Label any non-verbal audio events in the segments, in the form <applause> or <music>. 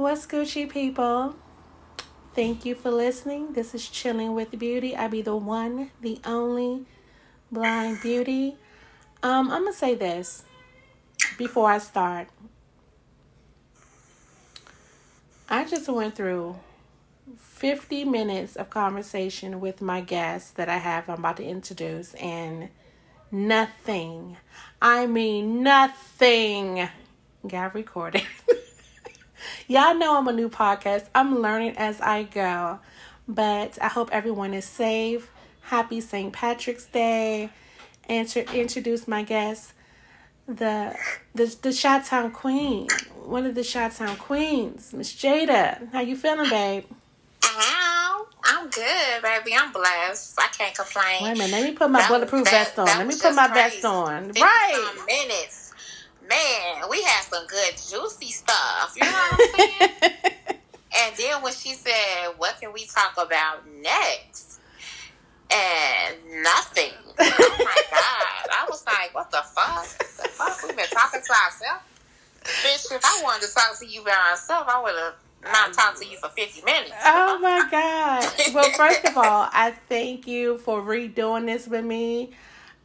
What's Gucci people? Thank you for listening. This is Chilling with Beauty. I be the one, the only blind beauty. Um, I'm gonna say this before I start. I just went through 50 minutes of conversation with my guest that I have I'm about to introduce and nothing. I mean nothing got recorded. <laughs> Y'all know I'm a new podcast. I'm learning as I go. But I hope everyone is safe. Happy St. Patrick's Day. And to introduce my guest, the the the Shot Town Queen, one of the Shot Town Queens, Miss Jada. How you feeling, babe? I'm good, baby. I'm blessed. I can't complain. Wait a minute. Let me put my that, bulletproof that, vest on. Let me put my crazy. vest on. Right. Minutes. Man, we had some good juicy stuff. You know what I'm <laughs> saying? and then when she said, "What can we talk about next?" and nothing. Oh my <laughs> god! I was like, "What the fuck? The fuck? We've been talking to ourselves." Bitch, if I wanted to talk to you by myself, I would have not talk to you for 50 minutes. Oh my God. Well, first of all, I thank you for redoing this with me.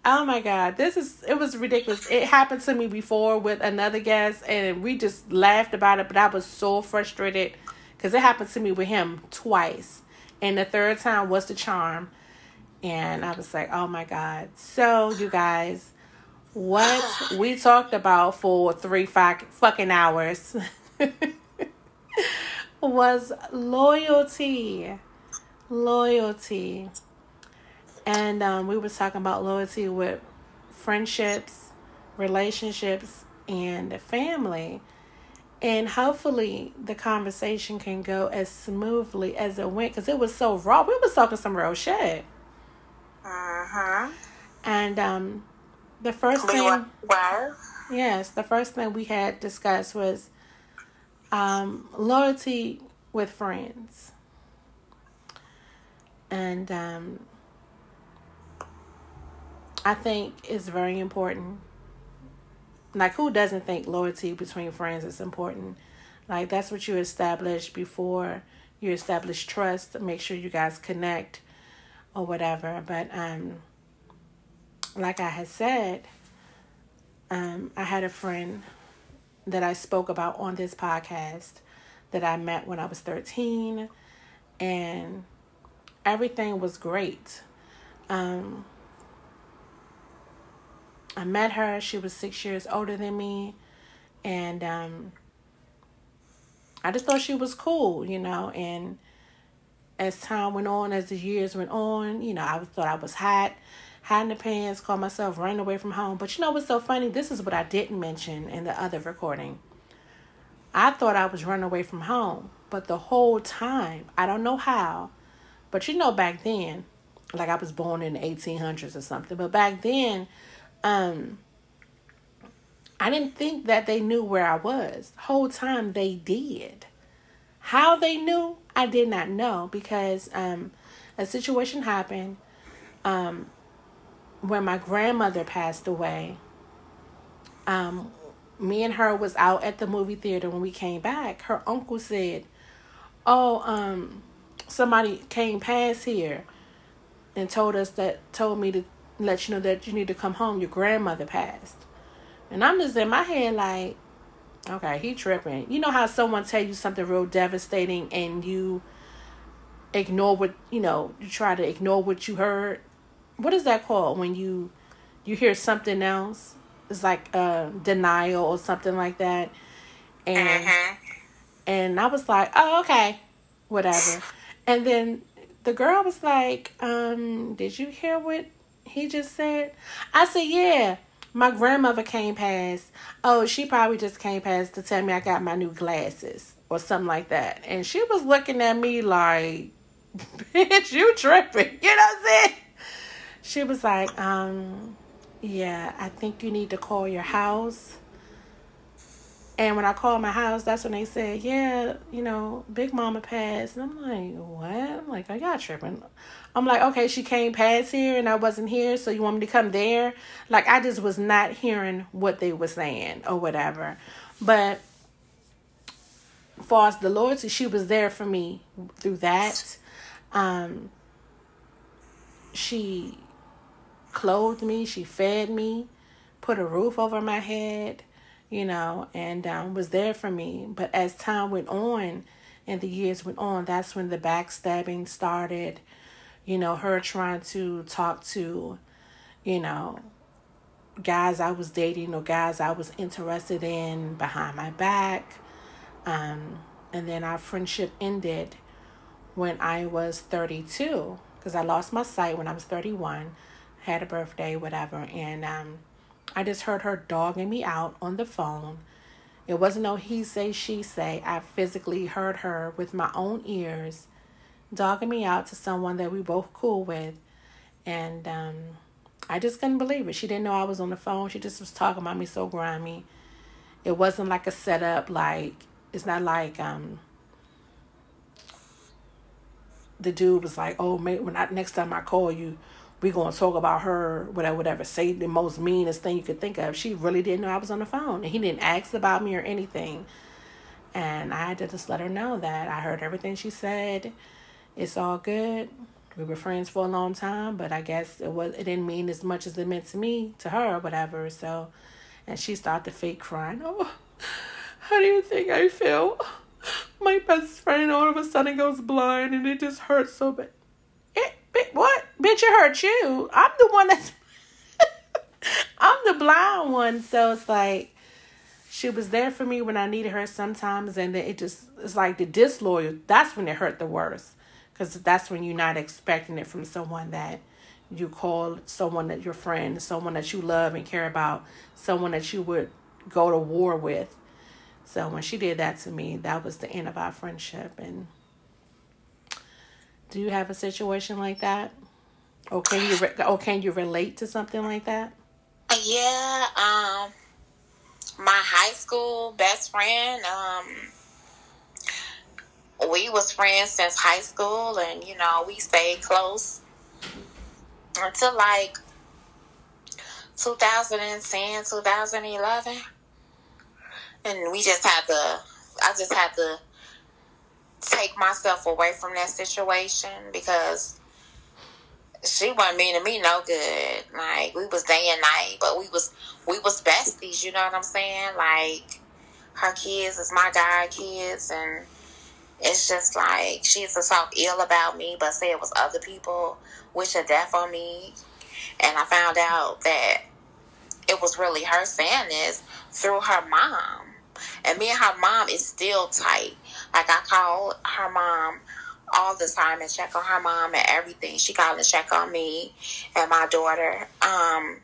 Oh my God. This is, it was ridiculous. It happened to me before with another guest and we just laughed about it, but I was so frustrated because it happened to me with him twice. And the third time was the charm. And I was like, oh my God. So, you guys, what <sighs> we talked about for three fucking hours. <laughs> was loyalty. Loyalty. And um, we were talking about loyalty with friendships, relationships, and family. And hopefully the conversation can go as smoothly as it went because it was so raw. We was talking some real shit. Uh-huh. And um, the first thing... What? Yes, the first thing we had discussed was um, loyalty with friends. And um, I think it's very important. Like, who doesn't think loyalty between friends is important? Like, that's what you establish before you establish trust. Make sure you guys connect or whatever. But, um, like I had said, um, I had a friend that I spoke about on this podcast that I met when I was 13 and everything was great. Um, I met her, she was six years older than me, and um, I just thought she was cool, you know. And as time went on, as the years went on, you know, I thought I was hot hiding the pants, called myself running away from home. But you know what's so funny? This is what I didn't mention in the other recording. I thought I was running away from home, but the whole time, I don't know how, but you know back then, like I was born in the 1800s or something, but back then, um, I didn't think that they knew where I was. The whole time they did. How they knew, I did not know because um, a situation happened. Um, when my grandmother passed away, um, me and her was out at the movie theater when we came back. Her uncle said, "Oh, um, somebody came past here and told us that told me to let you know that you need to come home. Your grandmother passed." And I'm just in my head like, okay, he tripping. You know how someone tell you something real devastating and you ignore what you know, you try to ignore what you heard what is that called when you you hear something else? It's like uh, denial or something like that. And uh-huh. and I was like, oh okay, whatever. And then the girl was like, um, did you hear what he just said? I said, yeah. My grandmother came past. Oh, she probably just came past to tell me I got my new glasses or something like that. And she was looking at me like, <laughs> bitch, you tripping. You know what I'm saying? she was like, um, yeah, I think you need to call your house. And when I called my house, that's when they said, yeah, you know, Big Mama passed. And I'm like, what? I'm like, I got tripping. I'm like, okay, she came past here and I wasn't here, so you want me to come there? Like, I just was not hearing what they were saying or whatever. But far as the loyalty, she was there for me through that. Um, she clothed me, she fed me, put a roof over my head, you know, and um, was there for me. But as time went on and the years went on, that's when the backstabbing started. You know, her trying to talk to, you know, guys I was dating or guys I was interested in behind my back. Um, and then our friendship ended when I was 32 because I lost my sight when I was 31, had a birthday, whatever. And um, I just heard her dogging me out on the phone. It wasn't no he say, she say. I physically heard her with my own ears dogging me out to someone that we both cool with. And um, I just couldn't believe it. She didn't know I was on the phone. She just was talking about me so grimy. It wasn't like a setup, like, it's not like um the dude was like, oh, maybe when I, next time I call you, we gonna talk about her, whatever, whatever. Say the most meanest thing you could think of. She really didn't know I was on the phone, and he didn't ask about me or anything. And I had to just let her know that I heard everything she said. It's all good. We were friends for a long time, but I guess it was it didn't mean as much as it meant to me to her or whatever. So, and she started to fake crying. Oh, how do you think I feel? My best friend all of a sudden goes blind, and it just hurts so bad. It, it what? Bitch, it hurt you. I'm the one that's <laughs> I'm the blind one, so it's like she was there for me when I needed her sometimes, and then it just it's like the disloyal. That's when it hurt the worst because that's when you're not expecting it from someone that you call someone that your friend, someone that you love and care about, someone that you would go to war with. So when she did that to me, that was the end of our friendship. And do you have a situation like that? Or can you re- or can you relate to something like that? Yeah, um my high school best friend um we was friends since high school and you know we stayed close until like 2010 2011 and we just had to i just had to take myself away from that situation because she wasn't meaning me no good. Like we was day and night but we was we was besties you know what i'm saying? Like her kids is my god kids and it's just like she used to talk ill about me, but say it was other people wish a death on me. And I found out that it was really her saying this through her mom. And me and her mom is still tight. Like I call her mom all the time and check on her mom and everything. She called and check on me and my daughter. Um,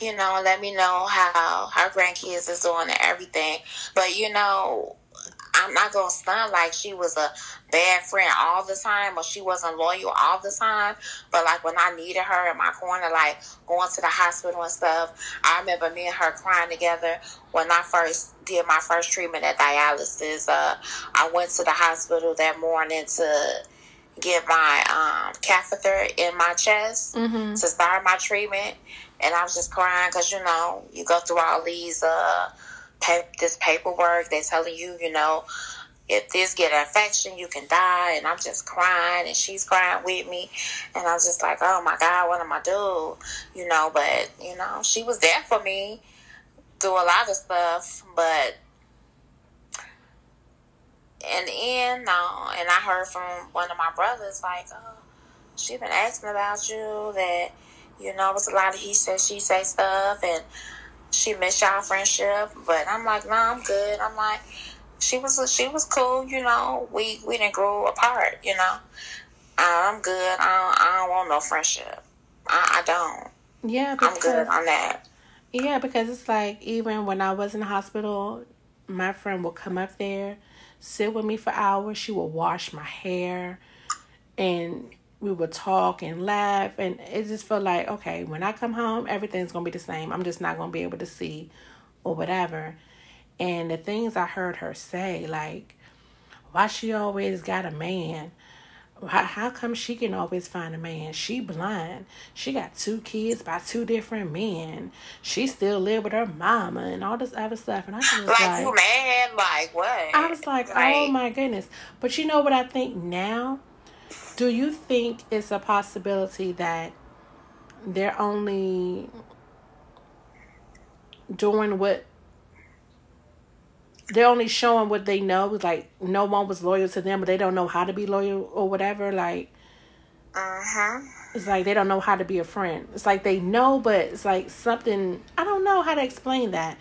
you know, let me know how her grandkids is doing and everything. But you know, I'm not gonna stunt like she was a bad friend all the time or she wasn't loyal all the time. But like when I needed her in my corner, like going to the hospital and stuff, I remember me and her crying together when I first did my first treatment at dialysis. Uh, I went to the hospital that morning to get my um, catheter in my chest mm-hmm. to start my treatment, and I was just crying because you know you go through all these. Uh, this paperwork. They're telling you, you know, if this get an infection, you can die. And I'm just crying, and she's crying with me, and I'm just like, oh my God, what am I do? You know, but you know, she was there for me through a lot of stuff, but in the end, no. And I heard from one of my brothers, like, oh, she been asking about you that, you know, it was a lot of he said, she say stuff, and she missed y'all friendship, but I'm like, nah, I'm good. I'm like, she was she was cool, you know. We we didn't grow apart, you know. I'm good. I don't, I don't want no friendship. I, I don't. Yeah, because, I'm good on that. Yeah, because it's like even when I was in the hospital, my friend would come up there, sit with me for hours. She would wash my hair, and we would talk and laugh and it just felt like okay when i come home everything's gonna be the same i'm just not gonna be able to see or whatever and the things i heard her say like why she always got a man how, how come she can always find a man? She blind. She got two kids by two different men. She still live with her mama and all this other stuff. And I was like, like you mad? Like what? I was like, oh like, oh my goodness. But you know what I think now? Do you think it's a possibility that they're only doing what they're only showing what they know. Like no one was loyal to them, but they don't know how to be loyal or whatever. Like, uh huh. It's like they don't know how to be a friend. It's like they know, but it's like something. I don't know how to explain that.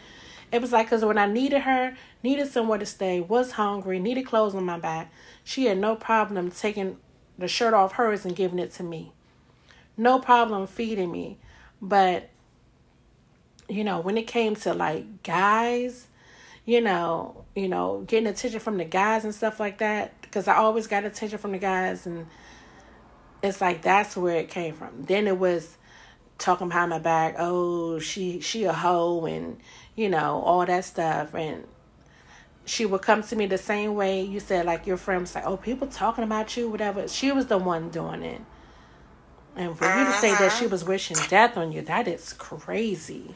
It was like because when I needed her, needed somewhere to stay, was hungry, needed clothes on my back, she had no problem taking the shirt off hers and giving it to me. No problem feeding me. But, you know, when it came to like guys, you know, you know, getting attention from the guys and stuff like that, because I always got attention from the guys and it's like that's where it came from. Then it was talking behind my back, oh, she she a hoe and you know, all that stuff and she would come to me the same way you said like your friend was like, Oh, people talking about you, whatever. She was the one doing it. And for uh-huh. you to say that she uh-huh. was wishing death on you, that is crazy.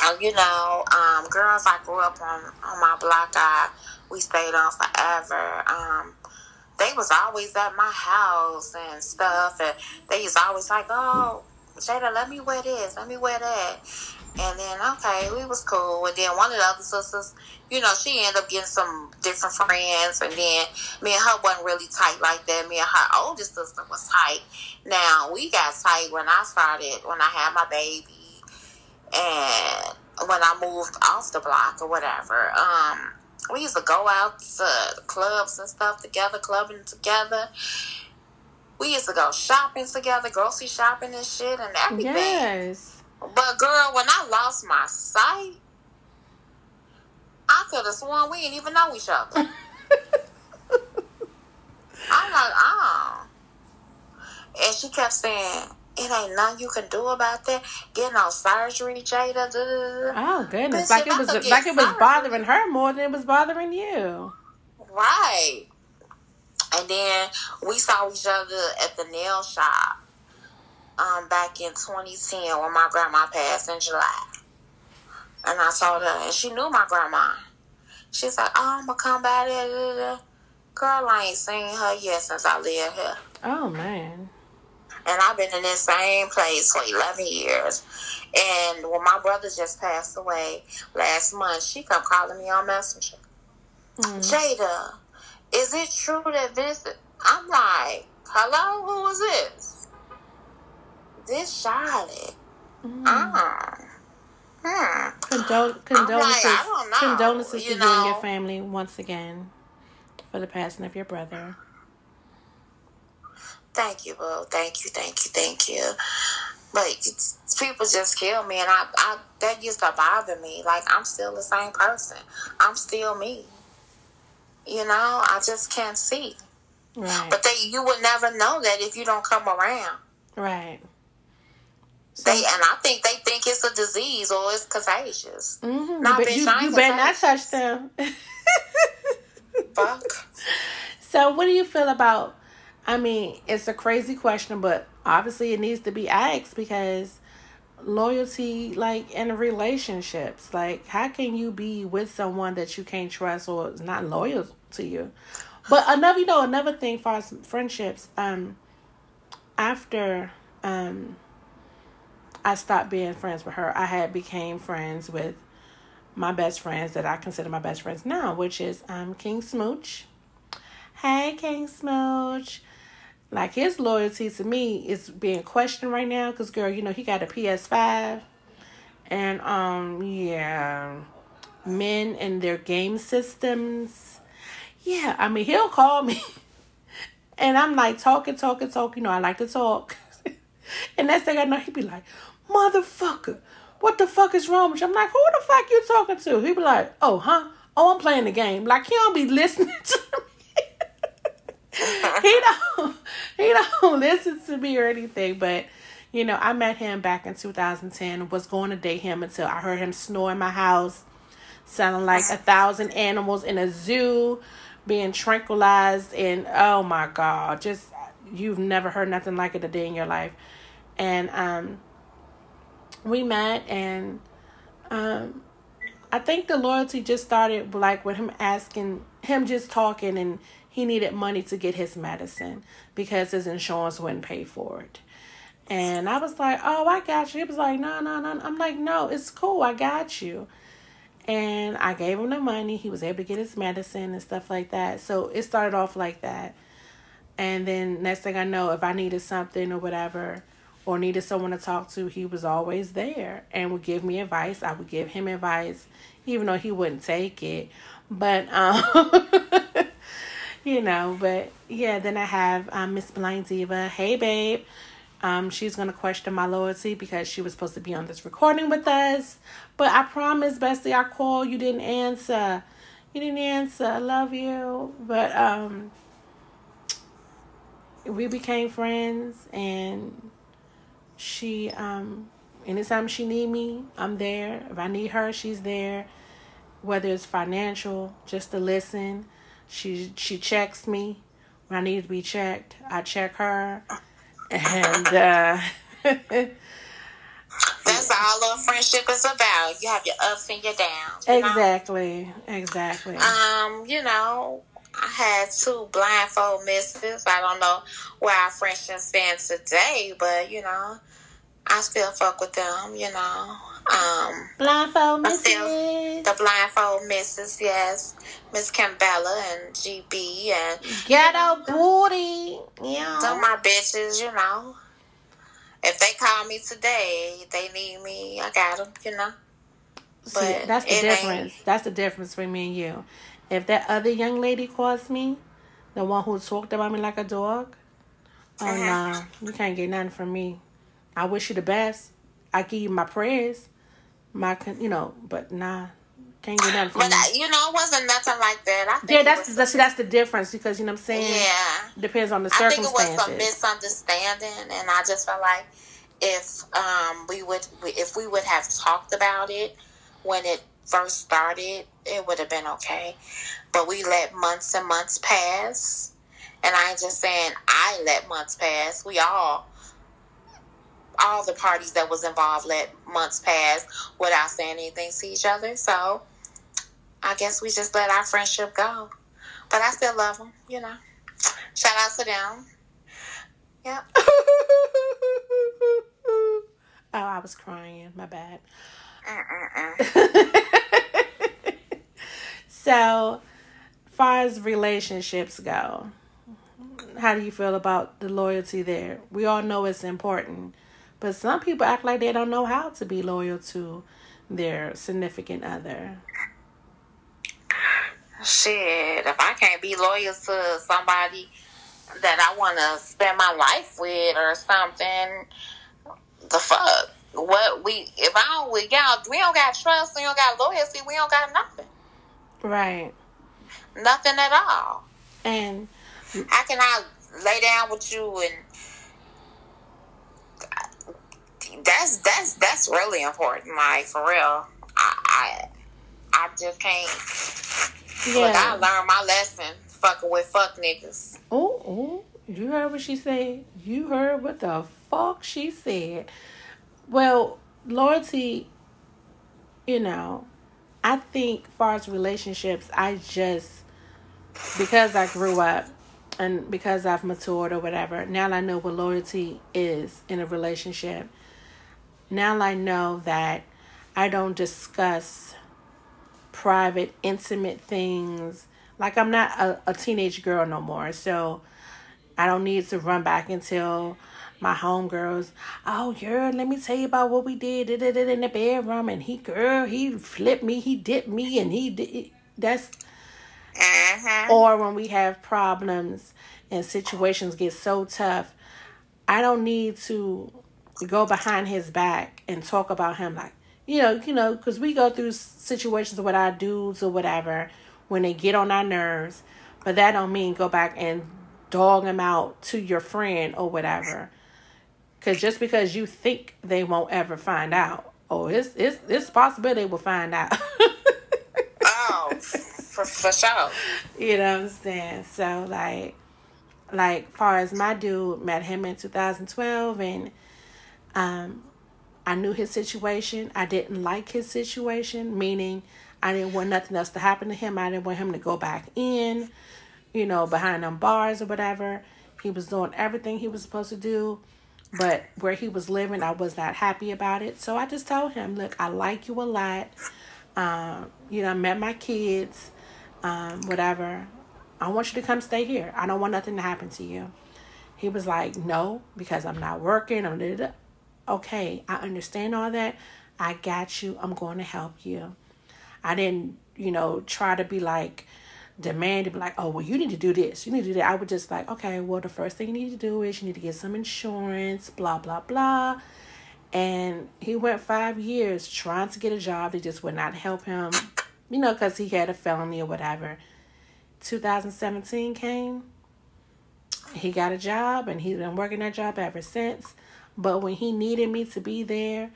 Oh, you know, um, girls I grew up on on my block, I we stayed on forever. Um, they was always at my house and stuff, and they was always like, "Oh, Jada, let me wear this, let me wear that." And then okay, we was cool. And then one of the other sisters, you know, she ended up getting some different friends. And then me and her wasn't really tight like that. Me and her oldest sister was tight. Now we got tight when I started, when I had my baby, and when I moved off the block or whatever. Um, we used to go out to clubs and stuff together, clubbing together. We used to go shopping together, grocery shopping and shit and everything. Yes. But girl, when I lost my sight, I could have sworn we didn't even know each other. I'm <laughs> like, oh. And she kept saying, it ain't nothing you can do about that. Get no surgery, Jada. Oh goodness! like it was like it was bothering her more than it was bothering you. Right. And then we saw each other at the nail shop um, back in 2010 when my grandma passed in July. And I told her, and she knew my grandma. She's like, oh, I'm going to come by there. Girl, I ain't seen her yet since I lived here. Oh, man. And I've been in this same place for 11 years. And when my brother just passed away last month, she come calling me on Messenger. Mm. Jada, is it true that Vincent? I'm like, hello, who is this? This Charlotte. Mm. Ah. Hmm. Condol- condolences, like, condolences you to know. you and your family once again for the passing of your brother. Thank you, boo. Thank you, thank you, thank you. But people just kill me, and I, I that used to bother me. Like I'm still the same person. I'm still me. You know, I just can't see. Right. But they, you would never know that if you don't come around. Right. So, they and I think they think it's a disease or it's contagious. Mm-hmm. Not but you, you better not touch them. <laughs> Fuck. So, what do you feel about I mean, it's a crazy question, but obviously it needs to be asked because loyalty like in relationships like how can you be with someone that you can't trust or is not loyal to you but another you know another thing for friendships um after um i stopped being friends with her i had became friends with my best friends that i consider my best friends now which is um king smooch hey king smooch like his loyalty to me is being questioned right now because girl, you know he got a PS5, and um yeah, men and their game systems. Yeah, I mean he'll call me, <laughs> and I'm like talking, talking, talking. You know I like to talk, <laughs> and next thing I know he'd be like, "Motherfucker, what the fuck is wrong with you?" I'm like, "Who the fuck you talking to?" He be like, "Oh, huh." Oh, I'm playing the game. Like he don't be listening <laughs> to me. he don't he don't <laughs> listen to me or anything, but you know, I met him back in 2010, was going to date him until I heard him snore in my house, sounding like a thousand animals in a zoo, being tranquilized, and oh my God, just you've never heard nothing like it a day in your life. And um, we met, and um, I think the loyalty just started like with him asking, him just talking, and he needed money to get his medicine because his insurance wouldn't pay for it. And I was like, oh, I got you. He was like, no, no, no. I'm like, no, it's cool. I got you. And I gave him the money. He was able to get his medicine and stuff like that. So it started off like that. And then next thing I know, if I needed something or whatever, or needed someone to talk to, he was always there and would give me advice. I would give him advice, even though he wouldn't take it. But um <laughs> you know, but yeah, then I have um, Miss Blind Diva. Hey babe. Um, she's gonna question my loyalty because she was supposed to be on this recording with us. But I promise, Bestie, I called, you didn't answer. You didn't answer. I love you. But um we became friends and she um anytime she need me, I'm there. If I need her, she's there. Whether it's financial, just to listen. She she checks me when I need to be checked. I check her and uh, <laughs> that's all a friendship is about. You have your ups and your downs. You exactly, know? exactly. Um, you know, I had two blindfold misses. I don't know where our friendship stands today, but you know, I still fuck with them. You know, um, blindfold misses. the blindfold misses, yes. Miss Campbella and GB and ghetto booty. Yeah. Some my bitches, you know. If they call me today, they need me. I got them, you know. But See, that's the difference. Ain't... That's the difference between me and you. If that other young lady calls me, the one who talked about me like a dog, oh uh-huh. nah, you can't get nothing from me. I wish you the best. I give you my prayers my you know, but nah, can't get nothing. But I, you know, it wasn't nothing like that. yeah, that's that's that's the difference because you know what I'm saying. Yeah, depends on the circumstances. I think it was some misunderstanding, and I just felt like if um we would if we would have talked about it when it first started, it would have been okay. But we let months and months pass, and I ain't just saying I let months pass. We all all the parties that was involved let months pass without saying anything to each other. So I guess we just let our friendship go. But I still love them, you know. Shout out to them. Yep. <laughs> oh, I was crying. My bad. <laughs> so, far as relationships go, how do you feel about the loyalty there? We all know it's important but some people act like they don't know how to be loyal to their significant other. Shit, if I can't be loyal to somebody that I want to spend my life with or something, the fuck? What we, if I don't, we, y'all, we don't got trust, we don't got loyalty, we don't got nothing. Right. Nothing at all. And how can I lay down with you and that's that's that's really important. Like for real, I I, I just can't. Yeah. Look, I learned my lesson. Fucking with fuck niggas. Oh, oh, you heard what she said. You heard what the fuck she said. Well, loyalty. You know, I think far as relationships, I just because I grew up and because I've matured or whatever, now I know what loyalty is in a relationship. Now I know that I don't discuss private, intimate things. Like I'm not a, a teenage girl no more. So I don't need to run back and tell my homegirls, oh girl, let me tell you about what we did in the bedroom and he girl, he flipped me, he dipped me and he did that's uh-huh. or when we have problems and situations get so tough, I don't need to go behind his back and talk about him like you know you know because we go through situations with our dudes or whatever when they get on our nerves but that don't mean go back and dog them out to your friend or whatever. Because just because you think they won't ever find out oh it's it's it's possible they will find out. Oh for, <laughs> for sure. You know what i'm saying? So like like far as my dude met him in 2012 and um I knew his situation. I didn't like his situation, meaning I didn't want nothing else to happen to him. I didn't want him to go back in, you know, behind them bars or whatever. He was doing everything he was supposed to do, but where he was living, I was not happy about it. So I just told him, look, I like you a lot. Um, you know, I met my kids, um, whatever. I want you to come stay here. I don't want nothing to happen to you. He was like, no, because I'm not working. I'm okay. I understand all that. I got you. I'm going to help you. I didn't, you know, try to be like demand to be like, oh, well, you need to do this. You need to do that. I would just like, okay, well, the first thing you need to do is you need to get some insurance, blah, blah, blah. And he went five years trying to get a job. They just would not help him, you know, because he had a felony or whatever. 2017 came. He got a job and he's been working that job ever since. But when he needed me to be there,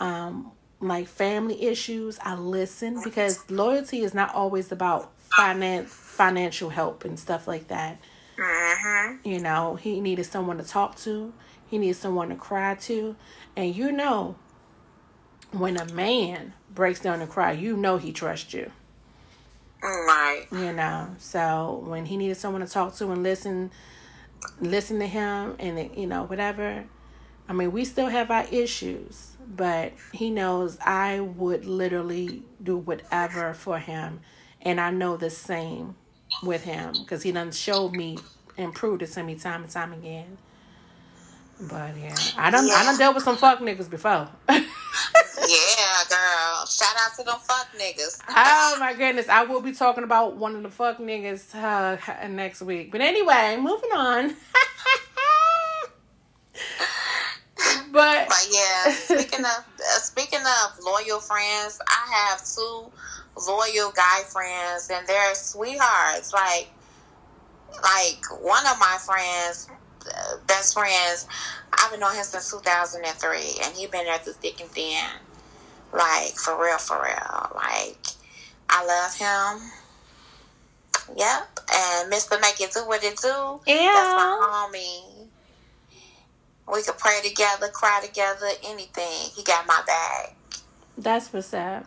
um, like family issues, I listened because loyalty is not always about finance, financial help and stuff like that. Mm-hmm. You know, he needed someone to talk to. He needed someone to cry to, and you know, when a man breaks down and cry, you know he trusts you. Right. You know, so when he needed someone to talk to and listen, listen to him, and you know whatever. I mean, we still have our issues, but he knows I would literally do whatever for him, and I know the same with him because he done showed me and proved it to me time and time again. But yeah, I don't. Yeah. I done dealt with some fuck niggas before. <laughs> yeah, girl. Shout out to them fuck niggas. oh my goodness, I will be talking about one of the fuck niggas uh, next week. But anyway, moving on. <laughs> but but yeah, speaking <laughs> of uh, speaking of loyal friends, I have two loyal guy friends, and they're sweethearts. Like like one of my friends, uh, best friends, I've been on him since 2003, and he been there through thick and thin. Like for real, for real. Like I love him. Yep, and Mr. Make It Do What It Do. Yeah, that's my homie. We could pray together, cry together, anything. He got my back. That's what's up.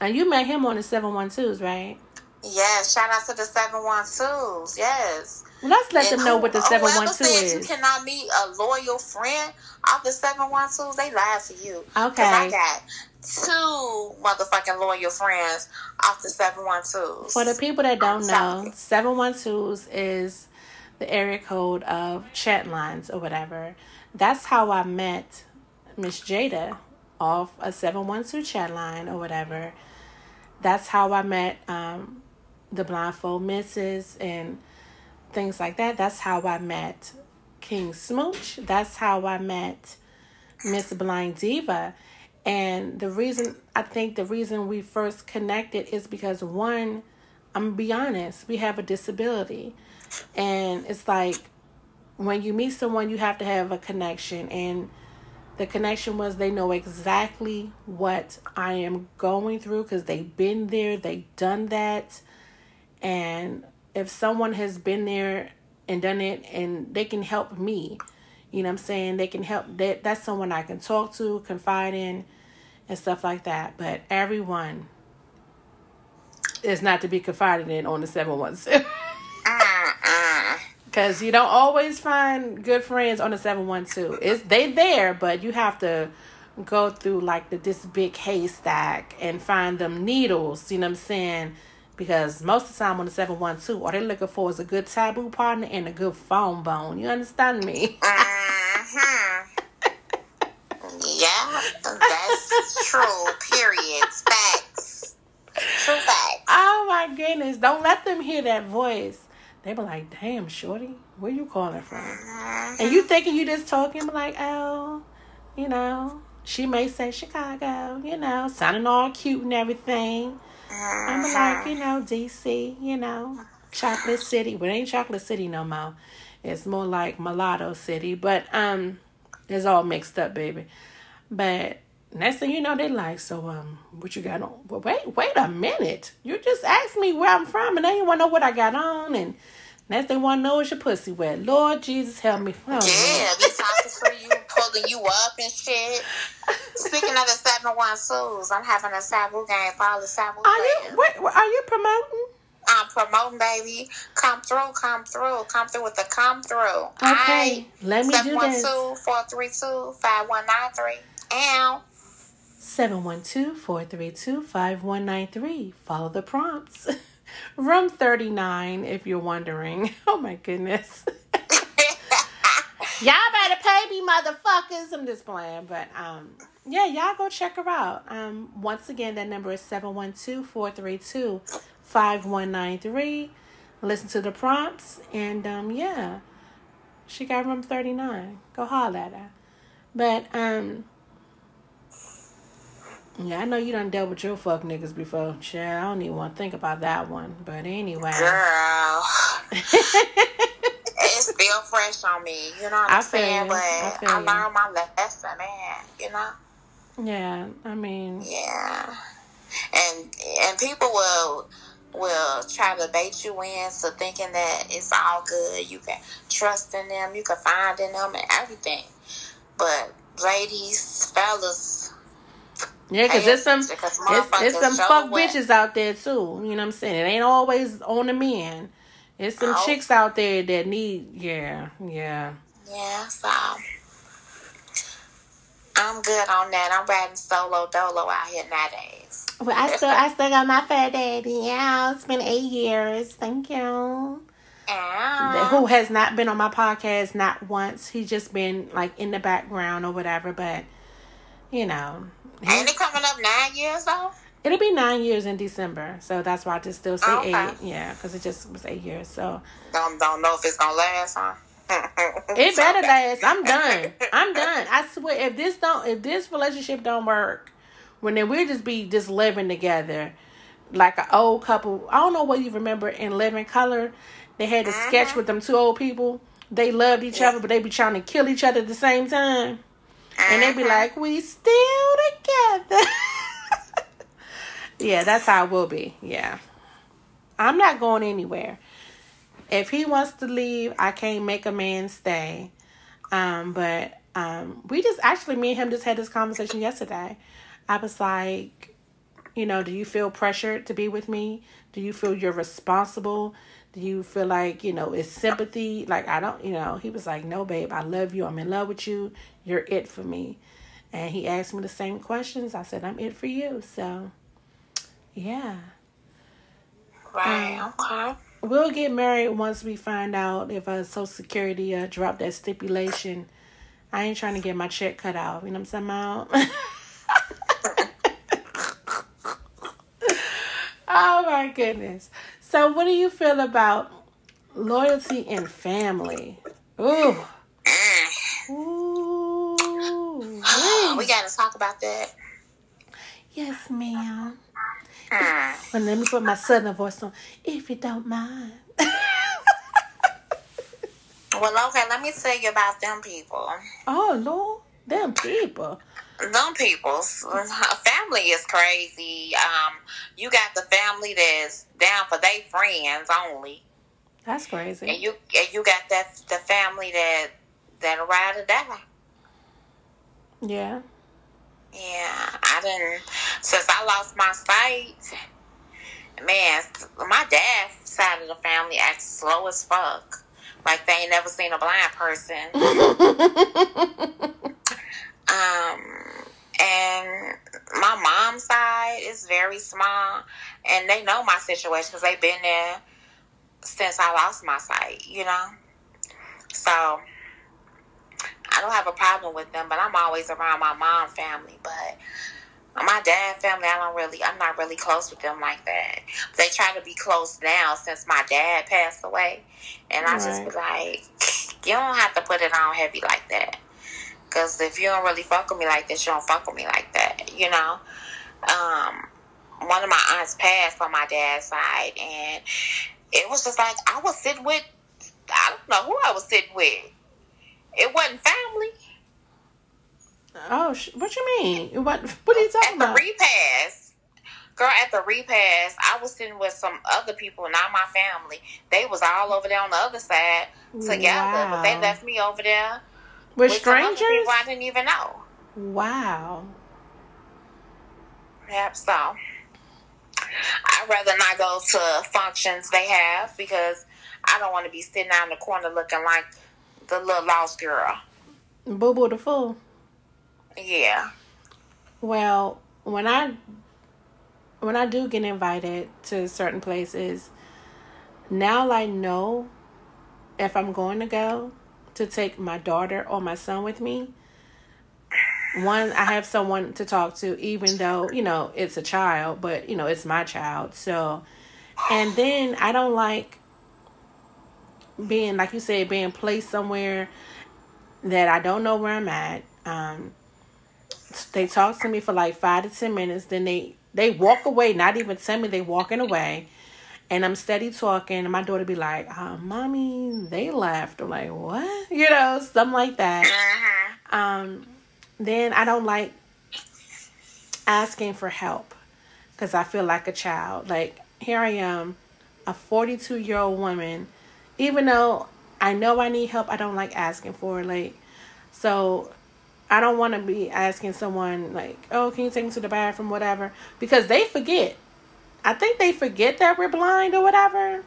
And you met him on the 712s, right? Yes, shout out to the 712s. Yes. Well, let's let and them know who, what the 712 is. You cannot meet a loyal friend off the 712s, they lie to you. Okay. I got two motherfucking loyal friends off the 712s. For the people that don't know, 712s is the area code of chat lines or whatever that's how I met Miss Jada off a 712 chat line or whatever. That's how I met um, the Blindfold Misses and things like that. That's how I met King Smooch. That's how I met Miss Blind Diva. And the reason, I think the reason we first connected is because one, I'm gonna be honest, we have a disability. And it's like when you meet someone, you have to have a connection. And the connection was they know exactly what I am going through because they've been there, they've done that. And if someone has been there and done it and they can help me, you know I'm saying? They can help that that's someone I can talk to, confide in and stuff like that. But everyone is not to be confided in on the 716. <laughs> Cause you don't always find good friends on the seven one two. It's they there, but you have to go through like the this big haystack and find them needles. You know what I'm saying? Because most of the time on the seven one two, all they're looking for is a good taboo partner and a good phone bone. You understand me? uh-huh. <laughs> yeah, that's true. Period. Facts. True facts. Oh my goodness! Don't let them hear that voice they be like, damn, shorty, where you calling from? And you thinking you just talking like, oh, you know, she may say Chicago, you know, sounding all cute and everything. I'm like, you know, DC, you know, Chocolate City. But it ain't Chocolate City no more. It's more like Mulatto City. But um, it's all mixed up, baby. But next thing you know, they like, so um, what you got on? Well, wait, wait a minute. You just asked me where I'm from, and you want to know what I got on, and Next they want to know is your pussy wet. Lord Jesus, help me. Oh, yeah, be talking for you, pulling you up and shit. Speaking of the seven one twos, I'm having a Sabu game for all the Sabu Are you? What, are you promoting? I'm promoting, baby. Come through, come through, come through with the come through. Okay, let me do this. 712-432-5193. Ow. 712-432-5193. Follow the prompts. <laughs> Room 39, if you're wondering. <laughs> Oh my goodness. <laughs> y'all better pay me, motherfuckers. I'm just playing, but um, yeah, y'all go check her out. Um, once again, that number is 712-432-5193. Listen to the prompts, and um, yeah, she got room 39. Go holler at her. But um, yeah, I know you done dealt with your fuck niggas before. Shit, I don't even want to think about that one. But anyway. Girl. <laughs> it's still fresh on me. You know what I'm saying? You. But I, I learned my lesson, man. You know? Yeah, I mean. Yeah. And and people will will try to bait you in so thinking that it's all good. You can trust in them. You can find in them and everything. But ladies, fellas, yeah, because there's some it's, it's some fuck bitches out there too. You know what I'm saying? It ain't always on the men. It's some oh. chicks out there that need yeah, yeah. Yeah, so I'm good on that. I'm riding solo dolo out here nowadays. Well, I still I still got my fat daddy. Yeah, it's been eight years. Thank you. Ow. Who has not been on my podcast not once. He's just been like in the background or whatever, but you know, Ain't it coming up nine years though? It'll be nine years in December, so that's why I just still say okay. eight. Yeah, because it just was eight years. So don't don't know if it's gonna last, huh? <laughs> it better last. I'm done. <laughs> I'm done. I swear, if this don't, if this relationship don't work, when then we'll just be just living together, like an old couple. I don't know what you remember in Living Color. They had a mm-hmm. sketch with them two old people. They loved each yeah. other, but they be trying to kill each other at the same time. And they'd be uh-huh. like, we still together. yeah, that's how it will be. Yeah. I'm not going anywhere. If he wants to leave, I can't make a man stay. Um, but um, we just actually, me and him just had this conversation yesterday. I was like, you know, do you feel pressured to be with me? Do you feel you're responsible? Do you feel like, you know, it's sympathy? Like, I don't, you know, he was like, no, babe, I love you. I'm in love with you. You're it for me. And he asked me the same questions. I said, I'm it for you. So, yeah. Right, um, okay. We'll get married once we find out if uh, Social Security uh, dropped that stipulation. I ain't trying to get my check cut off. You know what I'm saying, <laughs> <laughs> oh my goodness. So, what do you feel about loyalty and family? Ooh. Ooh. <gasps> we got to talk about that. Yes, ma'am. Mm. Well, let me put my southern voice on, if you don't mind. <laughs> well, okay, let me tell you about them people. Oh, Lord. Them people them people family is crazy. Um you got the family that's down for their friends only. That's crazy. And you and you got that the family that that ride or die. Yeah. Yeah i didn't since i lost my sight man my dad's side of the family acts slow as fuck. Like they ain't never seen a blind person <laughs> Um, and my mom's side is very small, and they know my situation because they've been there since I lost my sight. You know, so I don't have a problem with them, but I'm always around my mom family. But my dad family, I don't really, I'm not really close with them like that. They try to be close now since my dad passed away, and I right. just be like, you don't have to put it on heavy like that. Because if you don't really fuck with me like this, you don't fuck with me like that, you know? Um, one of my aunts passed on my dad's side, and it was just like I was sitting with, I don't know who I was sitting with. It wasn't family. Oh, what you mean? What What are you talking about? At the repast, Girl, at the repass, I was sitting with some other people, not my family. They was all over there on the other side together, wow. but they left me over there with, with strangers. people I didn't even know. Wow. Perhaps So I'd rather not go to functions they have because I don't want to be sitting out in the corner looking like the little lost girl. Boo boo the fool. Yeah. Well, when I when I do get invited to certain places, now I know if I'm going to go to take my daughter or my son with me. One, I have someone to talk to, even though, you know, it's a child, but, you know, it's my child. So, and then I don't like being, like you said, being placed somewhere that I don't know where I'm at. Um, they talk to me for like five to ten minutes, then they they walk away, not even tell me they walking away. And I'm steady talking, and my daughter be like, uh, "Mommy, they left." I'm like, "What?" <laughs> You know, something like that. Uh-huh. Um, then I don't like asking for help because I feel like a child. Like here I am, a 42 year old woman, even though I know I need help, I don't like asking for it. Like, so I don't want to be asking someone like, "Oh, can you take me to the bathroom, whatever," because they forget. I think they forget that we're blind or whatever.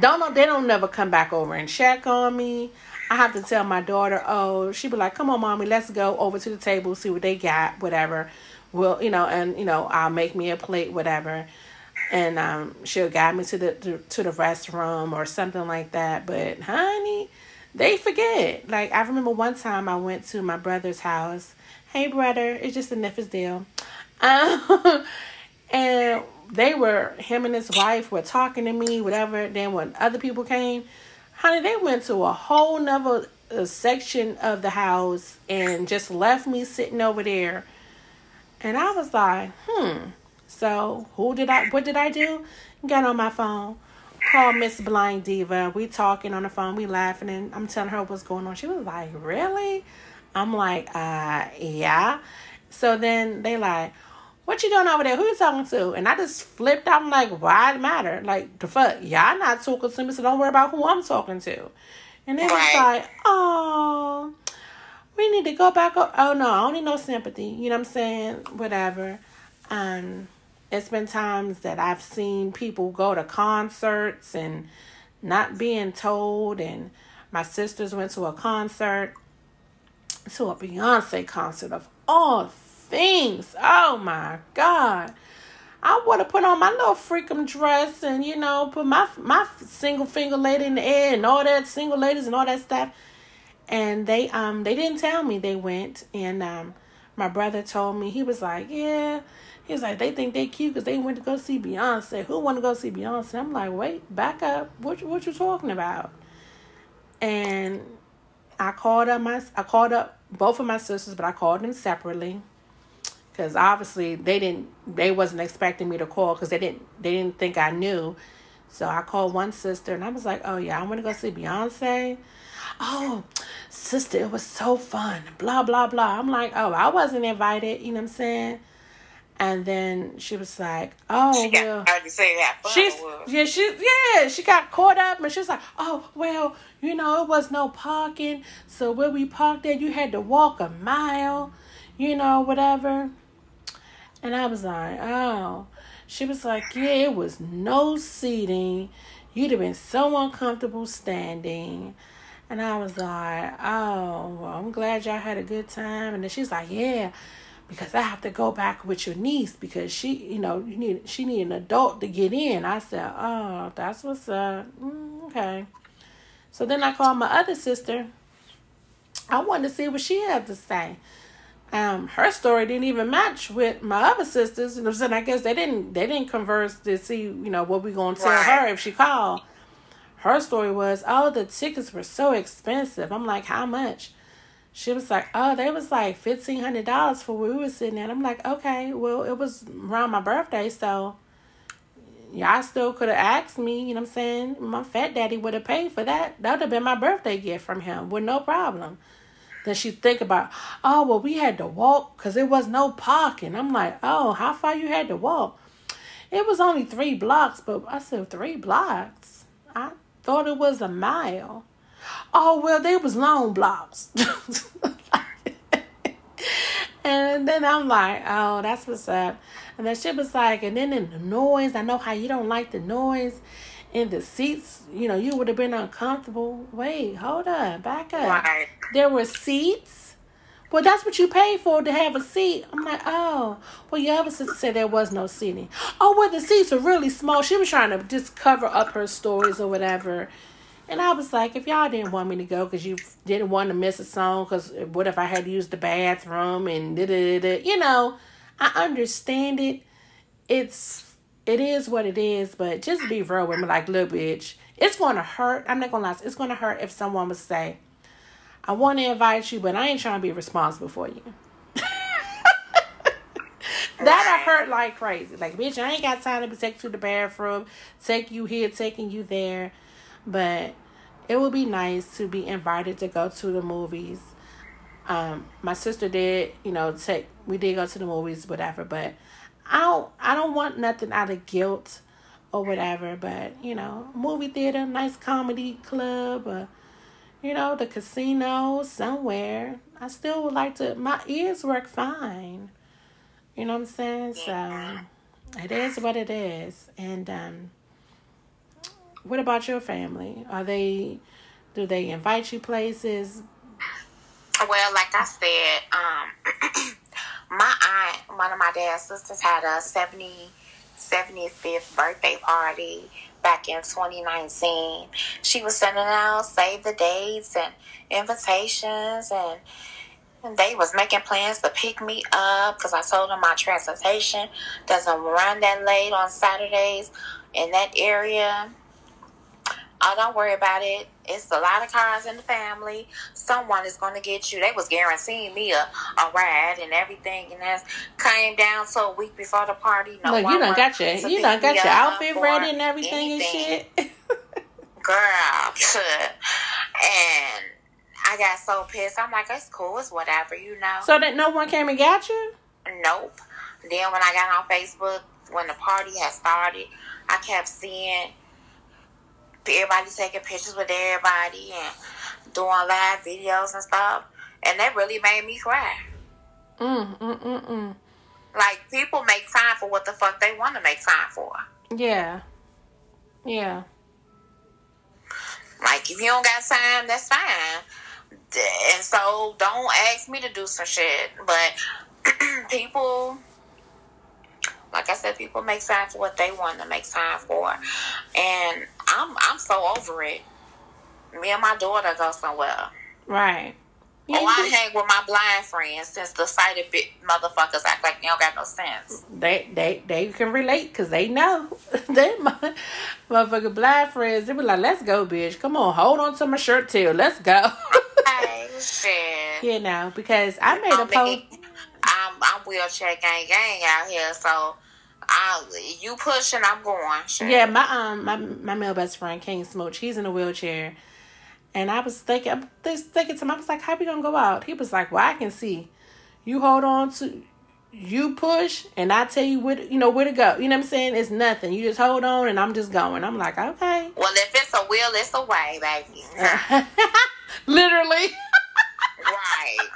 Don't know. They don't never come back over and check on me. I have to tell my daughter, "Oh, she be like, come on, mommy, let's go over to the table, see what they got, whatever." Well, you know, and you know, I'll make me a plate, whatever, and um, she'll guide me to the to, the restroom or something like that. But honey they forget. Like I remember one time I went to my brother's house. Hey brother, it's just a Memphis deal. <laughs> Um, and they were him and his wife were talking to me, whatever. Then when other people came, honey, they went to a whole nother uh, section of the house and just left me sitting over there. And I was like, hmm. So who did I? What did I do? Got on my phone called Miss Blind Diva. We talking on the phone, we laughing, and I'm telling her what's going on. She was like, "Really?" I'm like, "Uh, yeah." So then they like, "What you doing over there? Who you talking to?" And I just flipped. I'm like, "Why it matter? Like the fuck? Y'all not talking to me, so don't worry about who I'm talking to." And then right. it's like, "Oh." We need to go back up. Oh no, I don't need no sympathy. You know what I'm saying? Whatever. Um, it's been times that I've seen people go to concerts and not being told. And my sisters went to a concert, to a Beyonce concert of all things. Oh my God. I would have put on my little freakum dress and you know put my my single finger lady in the air and all that single ladies and all that stuff. And they um they didn't tell me they went and um my brother told me he was like yeah He's like, they think they cute because they went to go see Beyonce. Who want to go see Beyonce? I'm like, wait, back up. What what you talking about? And I called up my I called up both of my sisters, but I called them separately because obviously they didn't they wasn't expecting me to call because they didn't they didn't think I knew. So I called one sister and I was like, oh yeah, I'm gonna go see Beyonce. Oh, sister, it was so fun. Blah blah blah. I'm like, oh, I wasn't invited. You know what I'm saying? And then she was like, "Oh, she well." Got, say that. She's yeah, she yeah, she got caught up, and she was like, "Oh, well, you know, it was no parking, so where we parked at, you had to walk a mile, you know, whatever." And I was like, "Oh." She was like, "Yeah, it was no seating. You'd have been so uncomfortable standing." And I was like, "Oh, well, I'm glad y'all had a good time." And then she's like, "Yeah." because I have to go back with your niece because she, you know, you need she need an adult to get in. I said, oh, that's what's up. Mm, okay. So then I called my other sister. I wanted to see what she had to say. Um, her story didn't even match with my other sisters, and so I guess they didn't they didn't converse to see you know what we gonna tell right. her if she called. Her story was, oh, the tickets were so expensive. I'm like, how much? she was like, "Oh, they was like fifteen hundred dollars for where we were sitting at." I'm like, "Okay, well, it was around my birthday, so y'all still could have asked me. You know what I'm saying? My fat daddy would have paid for that. That would have been my birthday gift from him with no problem." Then she think about, oh well, we had to walk because there was no parking. I'm like, oh, how far you had to walk? It was only three blocks, but I said three blocks. I thought it was a mile. Oh well, they was long blocks. <laughs> and then I'm like, oh, that's what's up. And then she was like, and then in the noise, I know how you don't like the noise in the seats. You know, you would have been uncomfortable. Wait, hold up, back up. Right. There were seats. Well, that's what you paid for to have a seat. I'm like, oh. Well, your other sister said there was no seating. Oh, well, the seats are really small. She was trying to just cover up her stories or whatever. And I was like, if y'all didn't want me to go because you didn't want to miss a song, because what if I had to use the bathroom and da da da You know, I understand it. It's it is what it is, but just be real with me, like, little bitch, it's gonna hurt. I'm not gonna lie, it's gonna hurt if someone would say, I want to invite you, but I ain't trying to be responsible for you. <laughs> That'll hurt like crazy. Like, bitch, I ain't got time to be taking you to the bathroom, take you here, taking you there. But it would be nice to be invited to go to the movies. Um, my sister did, you know, take we did go to the movies, whatever. But I don't, I don't want nothing out of guilt or whatever. But you know, movie theater, nice comedy club, or you know, the casino somewhere. I still would like to. My ears work fine. You know what I'm saying? So it is what it is. And um, what about your family? Are they? Do they invite you places? Well, like I said, um, <clears throat> my aunt, one of my dad's sisters, had a 70, 75th birthday party back in 2019. She was sending out save the dates and invitations and and they was making plans to pick me up because I told them my transportation doesn't run that late on Saturdays in that area. Oh, don't worry about it. It's a lot of cars in the family. Someone is going to get you. They was guaranteeing me a, a ride and everything, and that came down to a week before the party. No Look, you done got your you done got your outfit ready and everything anything. and shit. <laughs> Girl, <laughs> and I got so pissed. I'm like, it's cool. It's whatever, you know. So that no one came and got you. Nope. Then when I got on Facebook, when the party had started, I kept seeing everybody taking pictures with everybody and doing live videos and stuff. And that really made me cry. Mm, mm, mm, mm. Like, people make time for what the fuck they want to make time for. Yeah. Yeah. Like, if you don't got time, that's fine. And so, don't ask me to do some shit. But <clears throat> people like I said, people make time for what they want to make time for, and I'm I'm so over it. Me and my daughter go somewhere. Right. Yeah, oh, I hang with my blind friends since the sighted bit motherfuckers act like they don't got no sense. They they they can relate because they know <laughs> they my motherfucking blind friends. They be like, "Let's go, bitch! Come on, hold on to my shirt tail. Let's go." <laughs> hey, shit. You know, because I made a post. I'm I'm wheelchair gang gang out here, so I you pushing, I'm going. Sure. Yeah, my um my my male best friend King Smooch, he's in a wheelchair, and I was thinking, I was thinking to him, I was like, how we gonna go out? He was like, well, I can see. You hold on to, you push, and I tell you where to, you know where to go. You know what I'm saying? It's nothing. You just hold on, and I'm just going. I'm like, okay. Well, if it's a wheel, it's a way, baby. <laughs> Literally. <laughs> right.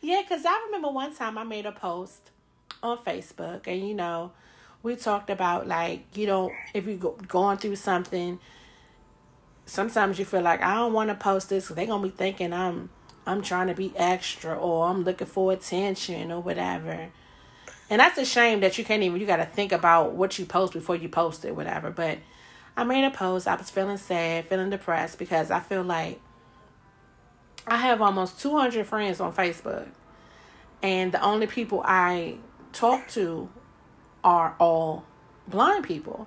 Yeah, because I remember one time I made a post on Facebook, and you know, we talked about like you don't if you go going through something. Sometimes you feel like I don't want to post this they're gonna be thinking I'm I'm trying to be extra or I'm looking for attention or whatever. And that's a shame that you can't even you got to think about what you post before you post it, whatever. But I made a post. I was feeling sad, feeling depressed because I feel like I have almost 200 friends on Facebook. And the only people I talk to are all blind people.